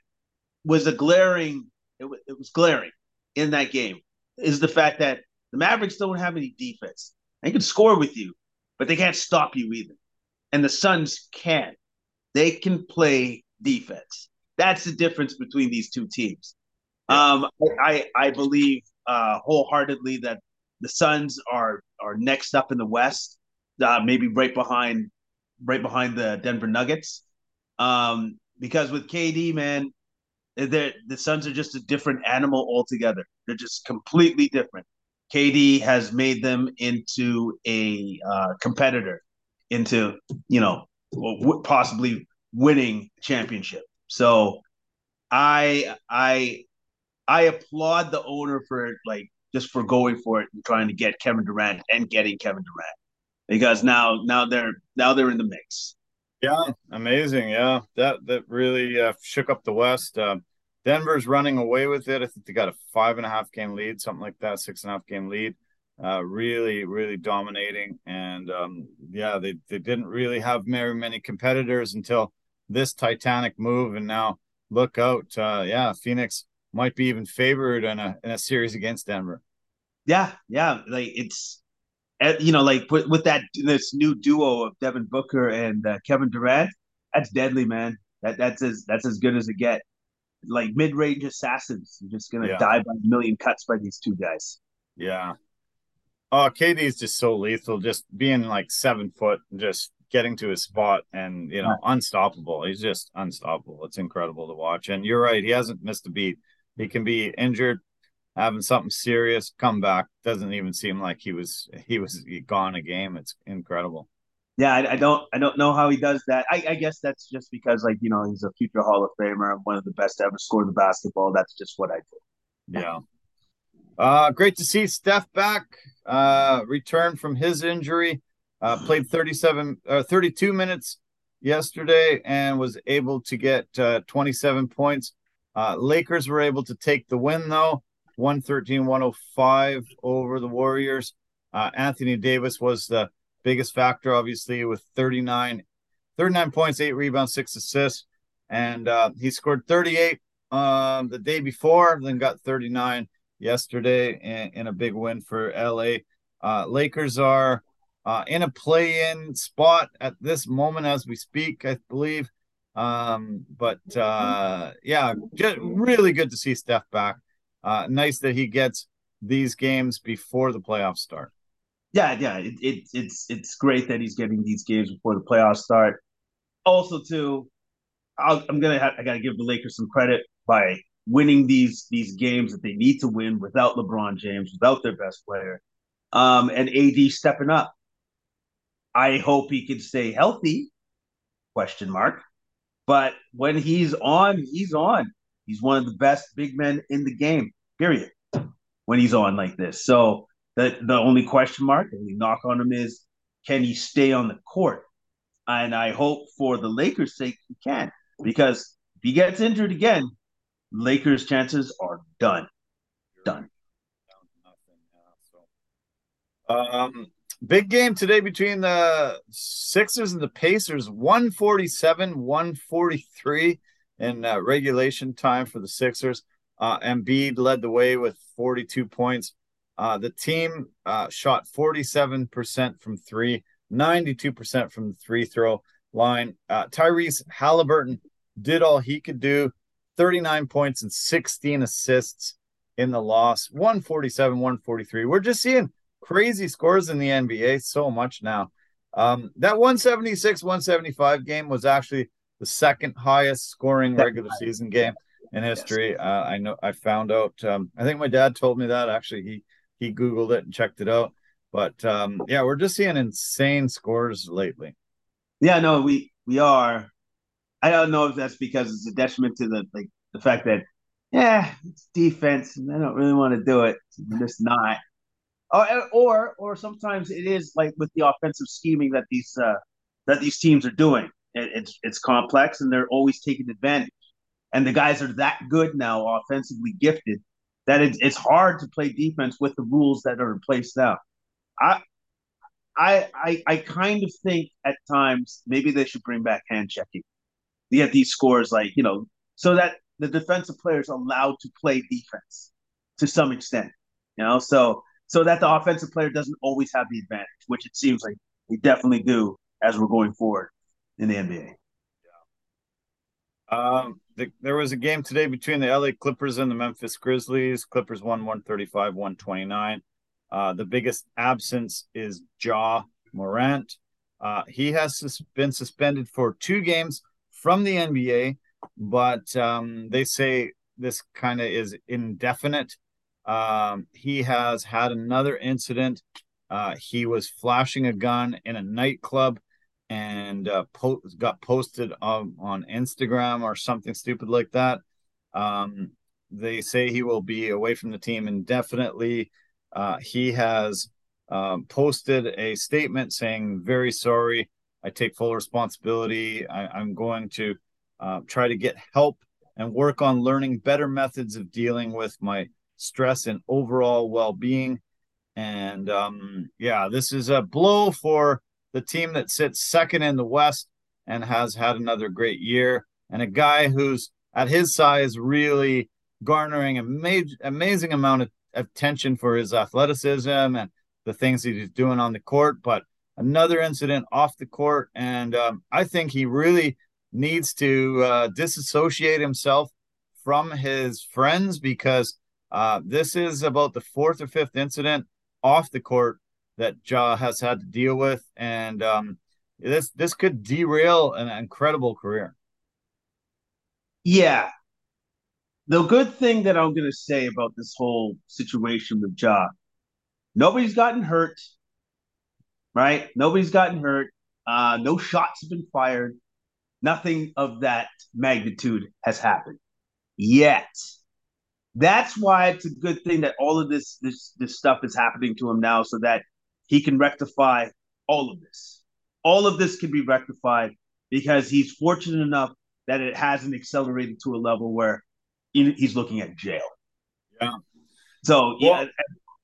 S2: was a glaring, it, w- it was glaring in that game is the fact that the Mavericks don't have any defense. They can score with you, but they can't stop you either. And the Suns can. They can play defense. That's the difference between these two teams. Um, I I believe uh, wholeheartedly that the Suns are are next up in the West, uh, maybe right behind right behind the Denver Nuggets. Um, because with KD, man, the Suns are just a different animal altogether. They're just completely different. KD has made them into a uh, competitor, into you know possibly winning championship. So I I I applaud the owner for like just for going for it and trying to get Kevin Durant and getting Kevin Durant because now now they're now they're in the mix.
S1: Yeah, amazing. Yeah, that that really uh, shook up the West. Uh, Denver's running away with it. I think they got a five and a half game lead, something like that, six and a half game lead. Uh, really, really dominating. And um, yeah, they, they didn't really have very many competitors until this Titanic move. And now look out. Uh, yeah, Phoenix might be even favored in a in a series against Denver.
S2: Yeah, yeah, like it's eh, you know like with, with that this new duo of Devin Booker and uh, Kevin Durant, that's deadly, man. That that's as that's as good as it get. Like mid range assassins, you're just gonna yeah. die by a million cuts by these two guys.
S1: Yeah. Oh, KD is just so lethal. Just being like seven foot, just getting to his spot, and you know, unstoppable. He's just unstoppable. It's incredible to watch. And you're right, he hasn't missed a beat he can be injured, having something serious, come back. Doesn't even seem like he was he was gone a game. It's incredible.
S2: Yeah, I, I don't I don't know how he does that. I, I, guess that's just because like you know he's a future Hall of Famer, one of the best to ever score the basketball. That's just what I do.
S1: Yeah. Uh, great to see Steph back. Uh, return from his injury. Uh, played 37 uh, 32 minutes yesterday and was able to get uh, 27 points. Uh, Lakers were able to take the win though, 113 105 over the Warriors. Uh, Anthony Davis was the biggest factor, obviously, with 39, 39 points, eight rebounds, six assists. And uh, he scored 38 um, the day before, then got 39 yesterday in, in a big win for LA. Lakers are uh, in a play in spot at this moment as we speak, I believe. Um, but uh, yeah, just really good to see Steph back. Uh, nice that he gets these games before the playoffs start.
S2: Yeah, yeah, it, it, it's it's great that he's getting these games before the playoffs start. Also, too, i am gonna have, I gotta give the Lakers some credit by winning these these games that they need to win without LeBron James, without their best player, um, and AD stepping up. I hope he can stay healthy. Question mark. But when he's on, he's on. He's one of the best big men in the game, period, when he's on like this. So the, the only question mark, and we knock on him, is can he stay on the court? And I hope for the Lakers' sake he can, because if he gets injured again, Lakers' chances are done. Done.
S1: Um, Big game today between the Sixers and the Pacers 147 143 in uh, regulation time for the Sixers. Uh, Embiid led the way with 42 points. Uh, the team uh, shot 47% from three, 92% from the three throw line. Uh, Tyrese Haliburton did all he could do 39 points and 16 assists in the loss, 147 143. We're just seeing crazy scores in the NBA so much now. Um, that 176 175 game was actually the second highest scoring regular season game in history. Uh, I know I found out. Um, I think my dad told me that actually. He he googled it and checked it out. But um, yeah, we're just seeing insane scores lately.
S2: Yeah, no, we we are. I don't know if that's because it's a detriment to the like the fact that yeah, it's defense and I don't really want to do it. I'm just not or or or sometimes it is like with the offensive scheming that these uh, that these teams are doing. It, it's it's complex and they're always taking advantage. And the guys are that good now, offensively gifted, that it's it's hard to play defense with the rules that are in place now. I I I, I kind of think at times maybe they should bring back hand checking. to get these scores like you know so that the defensive players are allowed to play defense to some extent. You know, so so that the offensive player doesn't always have the advantage, which it seems like we definitely do as we're going forward in the NBA.
S1: Yeah. Um, the, there was a game today between the LA Clippers and the Memphis Grizzlies. Clippers won 135, 129. Uh, the biggest absence is Ja Morant. Uh, he has sus- been suspended for two games from the NBA, but um, they say this kind of is indefinite. Um, he has had another incident. Uh, he was flashing a gun in a nightclub and uh, po- got posted on, on Instagram or something stupid like that. Um, they say he will be away from the team indefinitely. Uh, he has um, posted a statement saying, Very sorry. I take full responsibility. I, am going to uh, try to get help and work on learning better methods of dealing with my stress and overall well being. And um, yeah, this is a blow for the team that sits second in the West and has had another great year, and a guy who's at his size really garnering a major, amazing amount of attention for his athleticism and the things that he's doing on the court. But another incident off the court, and um, I think he really needs to uh, disassociate himself from his friends because uh, this is about the fourth or fifth incident off the court that Ja has had to deal with, and um, this this could derail an incredible career.
S2: Yeah. The good thing that I'm going to say about this whole situation with Ja, nobody's gotten hurt, right? Nobody's gotten hurt. Uh, no shots have been fired. Nothing of that magnitude has happened yet. That's why it's a good thing that all of this this this stuff is happening to him now, so that he can rectify all of this. All of this can be rectified because he's fortunate enough that it hasn't accelerated to a level where he's looking at jail.
S1: Yeah.
S2: So well, yeah,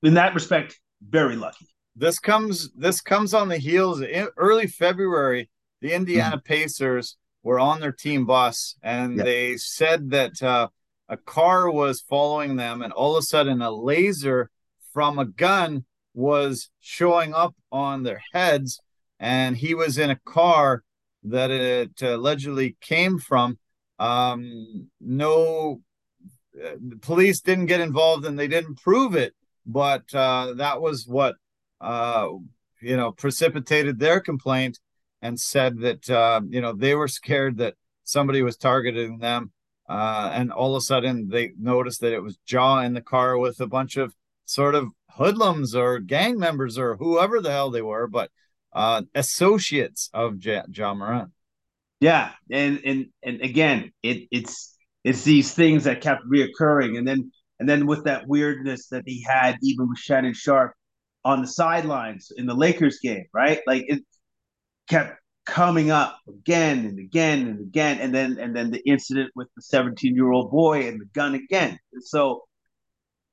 S2: in that respect, very lucky.
S1: This comes this comes on the heels in early February. The Indiana mm-hmm. Pacers were on their team bus and they said that uh, a car was following them, and all of a sudden, a laser from a gun was showing up on their heads, and he was in a car that it allegedly came from. Um, no, uh, the police didn't get involved, and they didn't prove it, but uh, that was what uh, you know precipitated their complaint and said that uh, you know they were scared that somebody was targeting them uh, and all of a sudden they noticed that it was Ja in the car with a bunch of sort of hoodlums or gang members or whoever the hell they were, but uh, associates of ja Morant.
S2: Yeah, and and and again, it it's it's these things that kept reoccurring, and then and then with that weirdness that he had even with Shannon Sharpe on the sidelines in the Lakers game, right? Like it kept coming up again and again and again and then and then the incident with the 17 year old boy and the gun again. So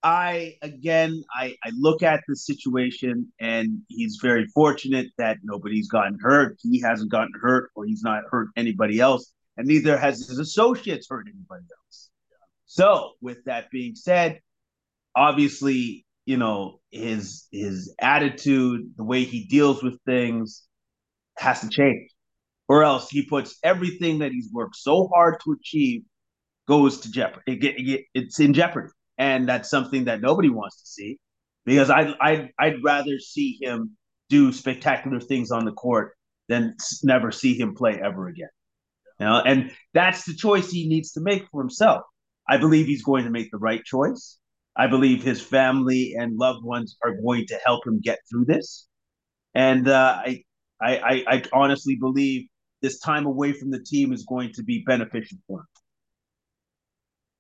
S2: i again i i look at the situation and he's very fortunate that nobody's gotten hurt. He hasn't gotten hurt or he's not hurt anybody else and neither has his associates hurt anybody else. So with that being said obviously you know his his attitude the way he deals with things has to change, or else he puts everything that he's worked so hard to achieve goes to jeopardy. It get, it, it's in jeopardy, and that's something that nobody wants to see. Because I I I'd rather see him do spectacular things on the court than never see him play ever again. You know, and that's the choice he needs to make for himself. I believe he's going to make the right choice. I believe his family and loved ones are going to help him get through this. And uh, I, I, I, I honestly believe this time away from the team is going to be beneficial for him.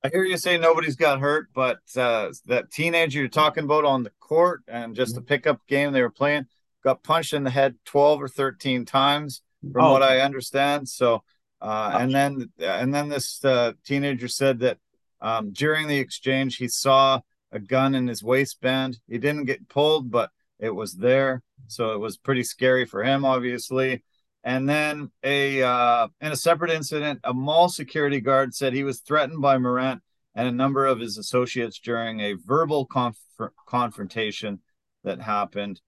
S1: I hear you say nobody's got hurt, but uh, that teenager you're talking about on the court and just a mm-hmm. pickup game they were playing got punched in the head 12 or 13 times, from oh. what I understand. So, uh, and then and then this uh, teenager said that um, during the exchange he saw a gun in his waistband. He didn't get pulled, but it was there. So it was pretty scary for him, obviously. And then a uh, in a separate incident, a mall security guard said he was threatened by Morant and a number of his associates during a verbal conf- confrontation that happened.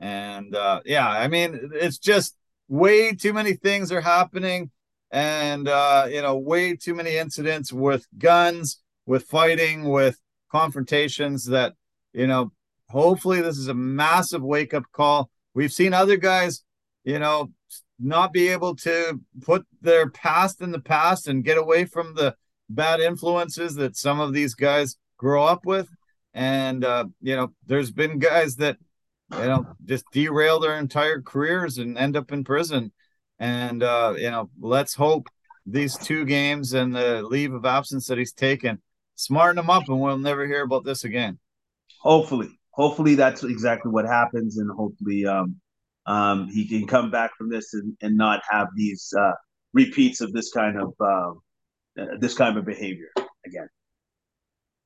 S1: And uh, yeah, I mean, it's just way too many things are happening, and uh, you know, way too many incidents with guns, with fighting, with confrontations that you know Hopefully, this is a massive wake up call. We've seen other guys, you know, not be able to put their past in the past and get away from the bad influences that some of these guys grow up with. And uh, you know, there's been guys that you know just derail their entire careers and end up in prison. And uh, you know, let's hope these two games and the leave of absence that he's taken smarten him up, and we'll never hear about this again.
S2: Hopefully, hopefully that's exactly what happens, and hopefully um, um, he can come back from this and, and not have these uh, repeats of this kind of uh, this kind of behavior again.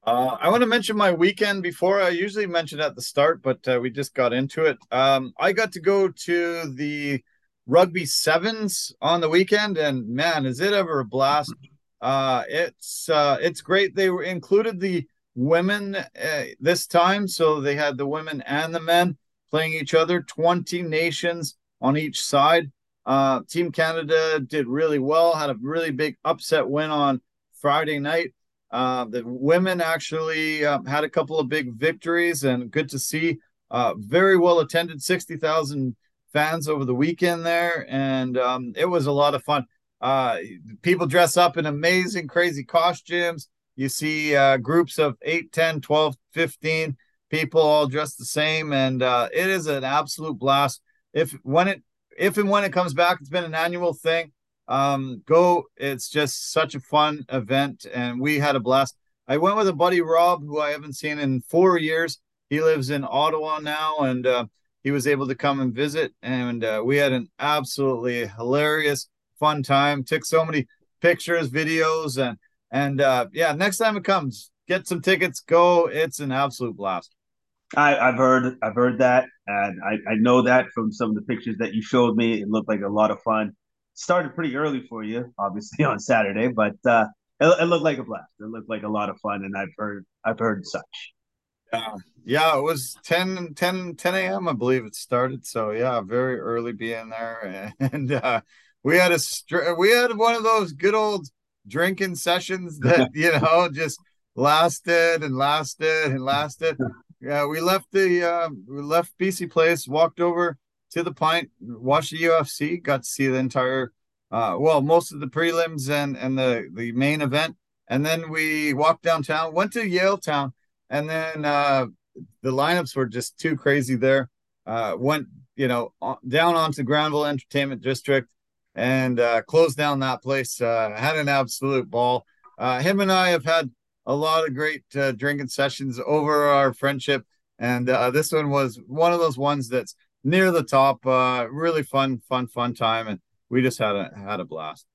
S1: Uh, I want to mention my weekend before I usually mention at the start, but uh, we just got into it. Um, I got to go to the rugby sevens on the weekend, and man, is it ever a blast! Uh, it's uh, it's great. They were included the women uh, this time, so they had the women and the men playing each other. Twenty nations on each side. Uh, Team Canada did really well. Had a really big upset win on Friday night uh, the women actually um, had a couple of big victories, and good to see. Uh, very well attended, sixty thousand fans over the weekend there, and um, it was a lot of fun. Uh, people dress up in amazing, crazy costumes. You see uh, groups of 8, 10, 12, 15 people all dressed the same, and uh, it is an absolute blast. If when it if and when it comes back, it's been an annual thing um, go. It's just such a fun event, and we had a blast. I went with a buddy, Rob, who I haven't seen in four years. He lives in Ottawa now, and uh, he was able to come and visit, and uh, we had an absolutely hilarious, fun time. Took so many pictures, videos, and and uh, yeah, next time it comes, get some tickets. Go. It's an absolute blast.
S2: I, I've heard I've heard that, and I, I know that from some of the pictures that you showed me. It looked like a lot of fun started pretty early for you, obviously on Saturday, but uh, it, it, looked like a blast. It looked like a lot of fun, and I've heard I've heard such.
S1: Yeah, yeah, it was 10, 10, 10 a.m. I believe it started. So yeah, very early being there, and uh, we had a we had one of those good old drinking sessions that you know just lasted and lasted and lasted. Yeah, we left the uh, we left BC Place, walked over to the pint, watched the UFC, got to see the entire, uh, well, most of the prelims and and the the main event, and then we walked downtown, went to Yaletown, and then uh, the lineups were just too crazy there. Uh, went you know down onto Granville Entertainment District and uh, closed down that place. Uh, had an absolute ball. Uh, him and I have had a lot of great uh, drinking sessions over our friendship, and uh, this one was one of those ones that's near the top. Uh, really fun, fun, fun time, and we just had a had a blast.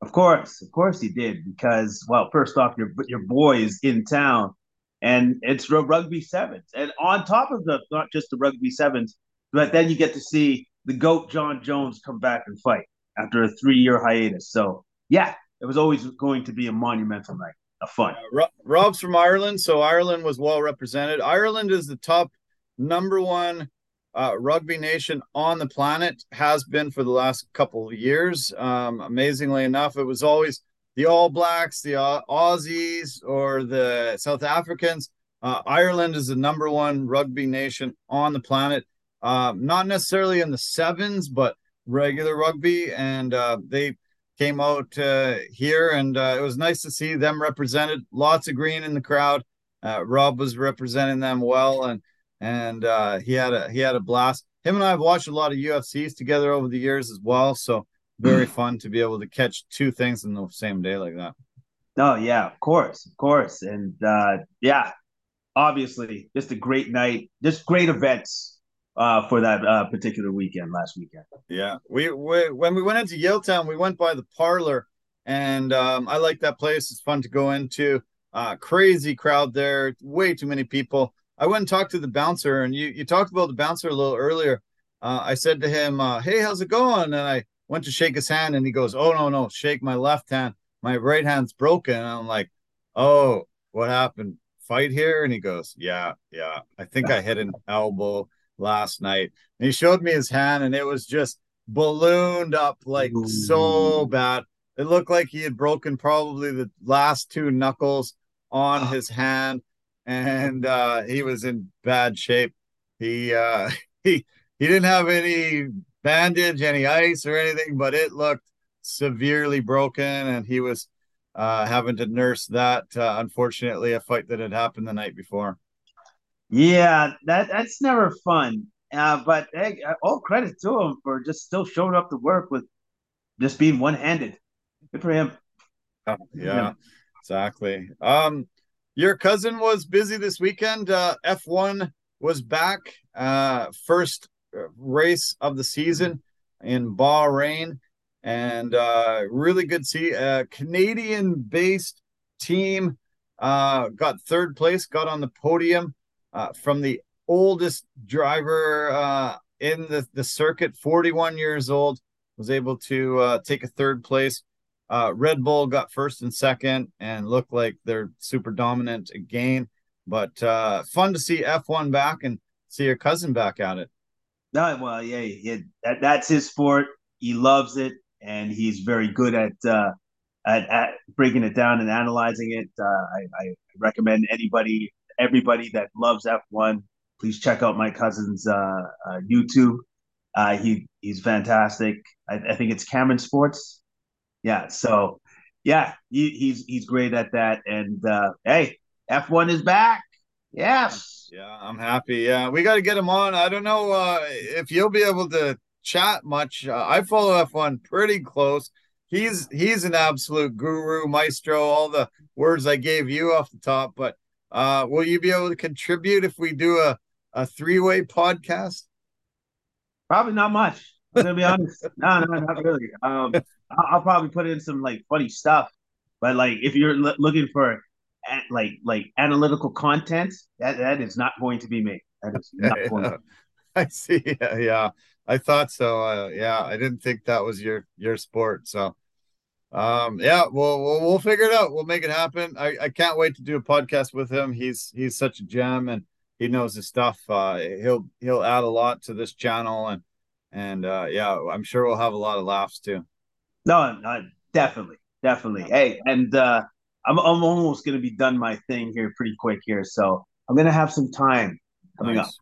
S2: Of course, of course, he did because well, first off, your your boy is in town, and it's rugby sevens, and on top of the not just the rugby sevens, but then you get to see the goat Jon Jones come back and fight after a three year hiatus. So yeah, it was always going to be a monumental night of fun.
S1: Uh, Rob's from Ireland, so Ireland was well represented. Ireland is the top number one uh, rugby nation on the planet has been for the last couple of years. Um, amazingly enough, it was always the All Blacks, the Aussies, or the South Africans. Uh, Ireland is the number one rugby nation on the planet. Uh, not necessarily in the sevens, but regular rugby, and uh, they came out uh, here, and uh, it was nice to see them represented. Lots of green in the crowd. Rob was representing them well, and and uh, he had a he had a blast. Him and I have watched a lot of UFCs together over the years as well, so very fun to be able to catch two things in the same day like that.
S2: Oh yeah, of course, of course, and uh, yeah, obviously, just a great night, just great events uh, for that uh, particular weekend last weekend.
S1: Yeah, we, we when we went into Yaletown, we went by the parlor, and um, I like that place. It's fun to go into. Uh, crazy crowd there, way too many people. I went and talked to the bouncer, and you you talked about the bouncer a little earlier. Uh, I said to him, uh, "Hey, how's it going?" And I went to shake his hand, and he goes, "Oh no, no, shake my left hand. My right hand's broken." And I'm like, "Oh, what happened? Fight here?" And he goes, "Yeah, yeah. I think I hit an elbow last night." And he showed me his hand, and it was just ballooned up like Ooh. so bad. It looked like he had broken probably the last two knuckles on his hand and uh, he was in bad shape. He uh, he he didn't have any bandage, any ice or anything, but it looked severely broken, and he was uh, having to nurse that. Uh, unfortunately, a fight that had happened the night before.
S2: Yeah, that that's never fun. Uh, but hey, all credit to him for just still showing up to work with just being one handed. Good for him.
S1: Yeah, yeah, exactly. Um, your cousin was busy this weekend. Uh, F1 was back. Uh, first race of the season in Bahrain, and uh, really good see a Canadian-based team uh, got third place, got on the podium uh, from the oldest driver uh, in the, the circuit, 41 years old, was able to uh, take a third place. Uh, Red Bull got first and second and looked like they're super dominant again. But uh, fun to see F1 back and see your cousin back at it.
S2: No, well, yeah, that, that's his sport. He loves it, and he's very good at at, at breaking it down and analyzing it. I, I recommend anybody, everybody that loves F1, please check out my cousin's uh, uh, YouTube. Uh, he he's fantastic. I, I, think it's Cameron Sports. Yeah. So yeah, he, he's he's great at that. And uh, hey, F1 is back. Yes.
S1: Yeah, I'm happy. Yeah, we got to get him on. I don't know uh, if you'll be able to chat much. Uh, I follow F1 pretty close. He's he's an absolute guru, maestro. All the words I gave you off the top, but uh, will you be able to contribute if we do a a three way podcast?
S2: Probably not much. I'm gonna be honest. No, no, not really. Um, I'll probably put in some like funny stuff, but like if you're l- looking for like like analytical content, that that is not going to be me. That is not
S1: yeah,
S2: going. To
S1: I see. Yeah, yeah, I thought so. Uh, yeah, I didn't think that was your your sport. So, um, yeah, we'll, we'll we'll figure it out. We'll make it happen. I I can't wait to do a podcast with him. He's he's such a gem and he knows his stuff. Uh, he'll he'll add a lot to this channel and and uh, yeah, I'm sure we'll have a lot of laughs too.
S2: No, no definitely, definitely. Hey, and uh, I'm I'm almost gonna be done my thing here pretty quick here, so I'm gonna have some time coming
S1: nice.
S2: up.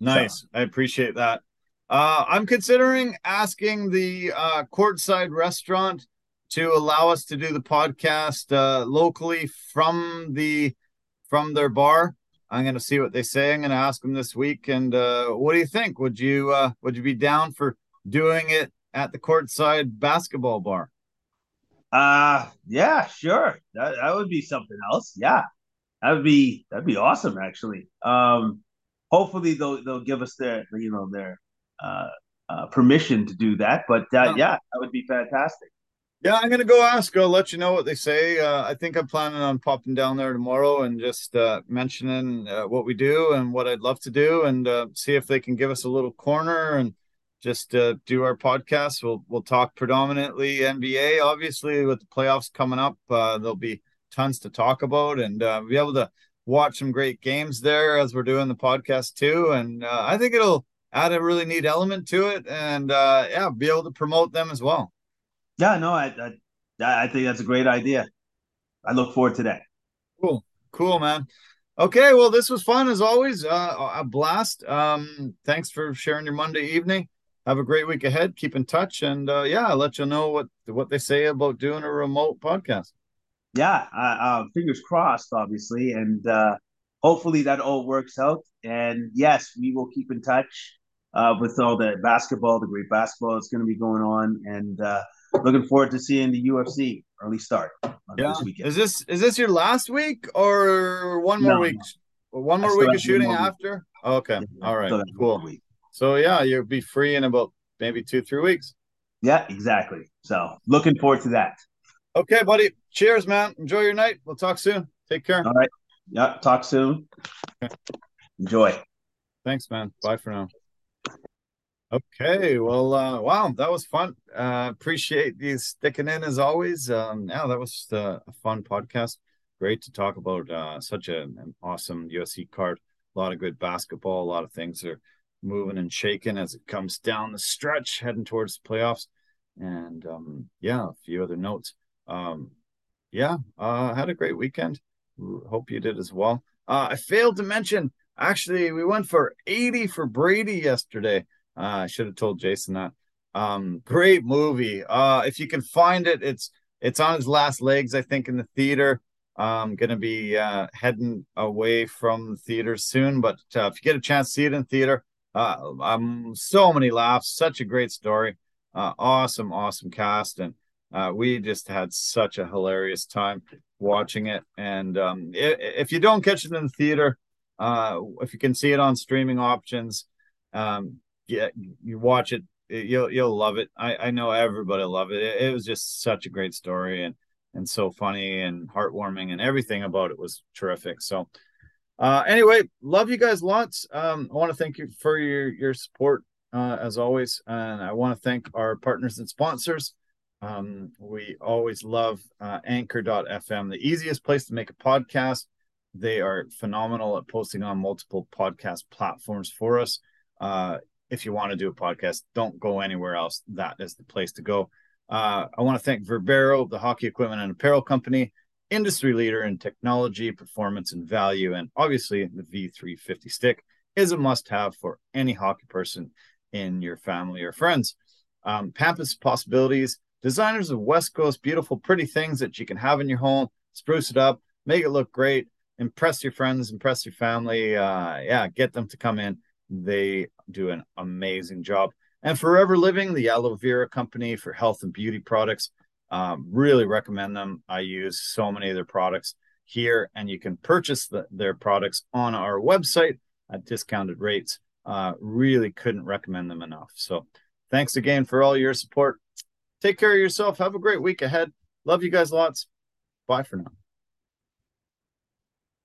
S1: Nice, so. I appreciate that. Uh, I'm considering asking the uh, Courtside Restaurant to allow us to do the podcast uh, locally from the from their bar. I'm going to see what they say. I'm going to ask them this week. And uh, what do you think? Would you uh, would you be down for doing it at the courtside basketball bar?
S2: Uh yeah, sure. That that would be something else. Yeah, that would be that'd be awesome. Actually, um, hopefully they'll they'll give us their you know their uh, uh permission to do that. But uh, yeah, that would be fantastic.
S1: Yeah, I'm gonna go ask. I'll let you know what they say. Uh, I think I'm planning on popping down there tomorrow and just uh, mentioning uh, what we do and what I'd love to do, and uh, see if they can give us a little corner and just uh, do our podcast. We'll we'll talk predominantly NBA. Obviously, with the playoffs coming up, uh, there'll be tons to talk about, and be able to watch some great games there as we're doing the podcast too. And I think it'll add a really neat element to it, and yeah, be able to promote them as well.
S2: Yeah, no, I, I I think that's a great idea. I look forward to that.
S1: Cool, cool, man. Okay, well, this was fun as always. Uh, a blast. Um, thanks for sharing your Monday evening. Have a great week ahead. Keep in touch, and uh, yeah, I'll let you know what what they say about doing a remote podcast.
S2: Yeah, uh, fingers crossed, obviously, and uh, hopefully that all works out. And yes, we will keep in touch uh, with all the basketball, the great basketball that's going to be going on, and uh, looking forward to seeing the UFC early start
S1: yeah. this weekend. Is this is this your last week or one more no, week? No. One more week of shooting after? okay. Yeah, All right. Cool. So yeah, you'll be free in about maybe two, three weeks.
S2: Yeah, exactly. So looking forward to that.
S1: Okay, buddy. Cheers, man. Enjoy your night. We'll talk soon. Take care.
S2: All right. Yeah, talk soon. Okay. Enjoy.
S1: Thanks, man. Bye for now. Okay, well, uh, wow, that was fun. Uh, appreciate you sticking in as always. Um, yeah, that was uh, a fun podcast. Great to talk about uh, such a, an awesome UFC card. A lot of good basketball. A lot of things are moving and shaking as it comes down the stretch, heading towards the playoffs. And um, yeah, a few other notes. Um, yeah, uh, had a great weekend. Hope you did as well. Uh, I failed to mention. Actually, we went for 80 for Brady yesterday. Uh, I should have told Jason that. Um, great movie. Uh, if you can find it, it's it's on his last legs, I think, in the theater. I'm gonna be uh, heading away from the theater soon, but uh, if you get a chance to see it in theater, uh, um, so many laughs, such a great story, uh, awesome, awesome cast, and uh, we just had such a hilarious time watching it. And um, if, if, you don't catch it in the theater, uh, if you can see it on streaming options, um, yeah, you watch it, you'll you'll love it. I, I know everybody love it. it. It was just such a great story and and so funny and heartwarming and everything about it was terrific. So uh, anyway, love you guys lots. Um, I want to thank you for your your support uh, as always, and I want to thank our partners and sponsors. Um, we always love uh, Anchor.fm, the easiest place to make a podcast. They are phenomenal at posting on multiple podcast platforms for us. Uh, if you want to do a podcast, don't go anywhere else. That is the place to go. Uh, I want to thank Verbero, the hockey equipment and apparel company, industry leader in technology, performance, and value. And obviously, the V350 stick is a must have for any hockey person in your family or friends. Um, Pampas Possibilities, designers of West Coast, beautiful, pretty things that you can have in your home, spruce it up, make it look great, impress your friends, impress your family. Uh, yeah, get them to come in. They do an amazing job. And Forever Living, the aloe vera company for health and beauty products. Um, really recommend them. I use so many of their products here, and you can purchase the, their products on our website at discounted rates. Uh, really couldn't recommend them enough. So, thanks again for all your support. Take care of yourself. Have a great week ahead. Love you guys lots. Bye for now.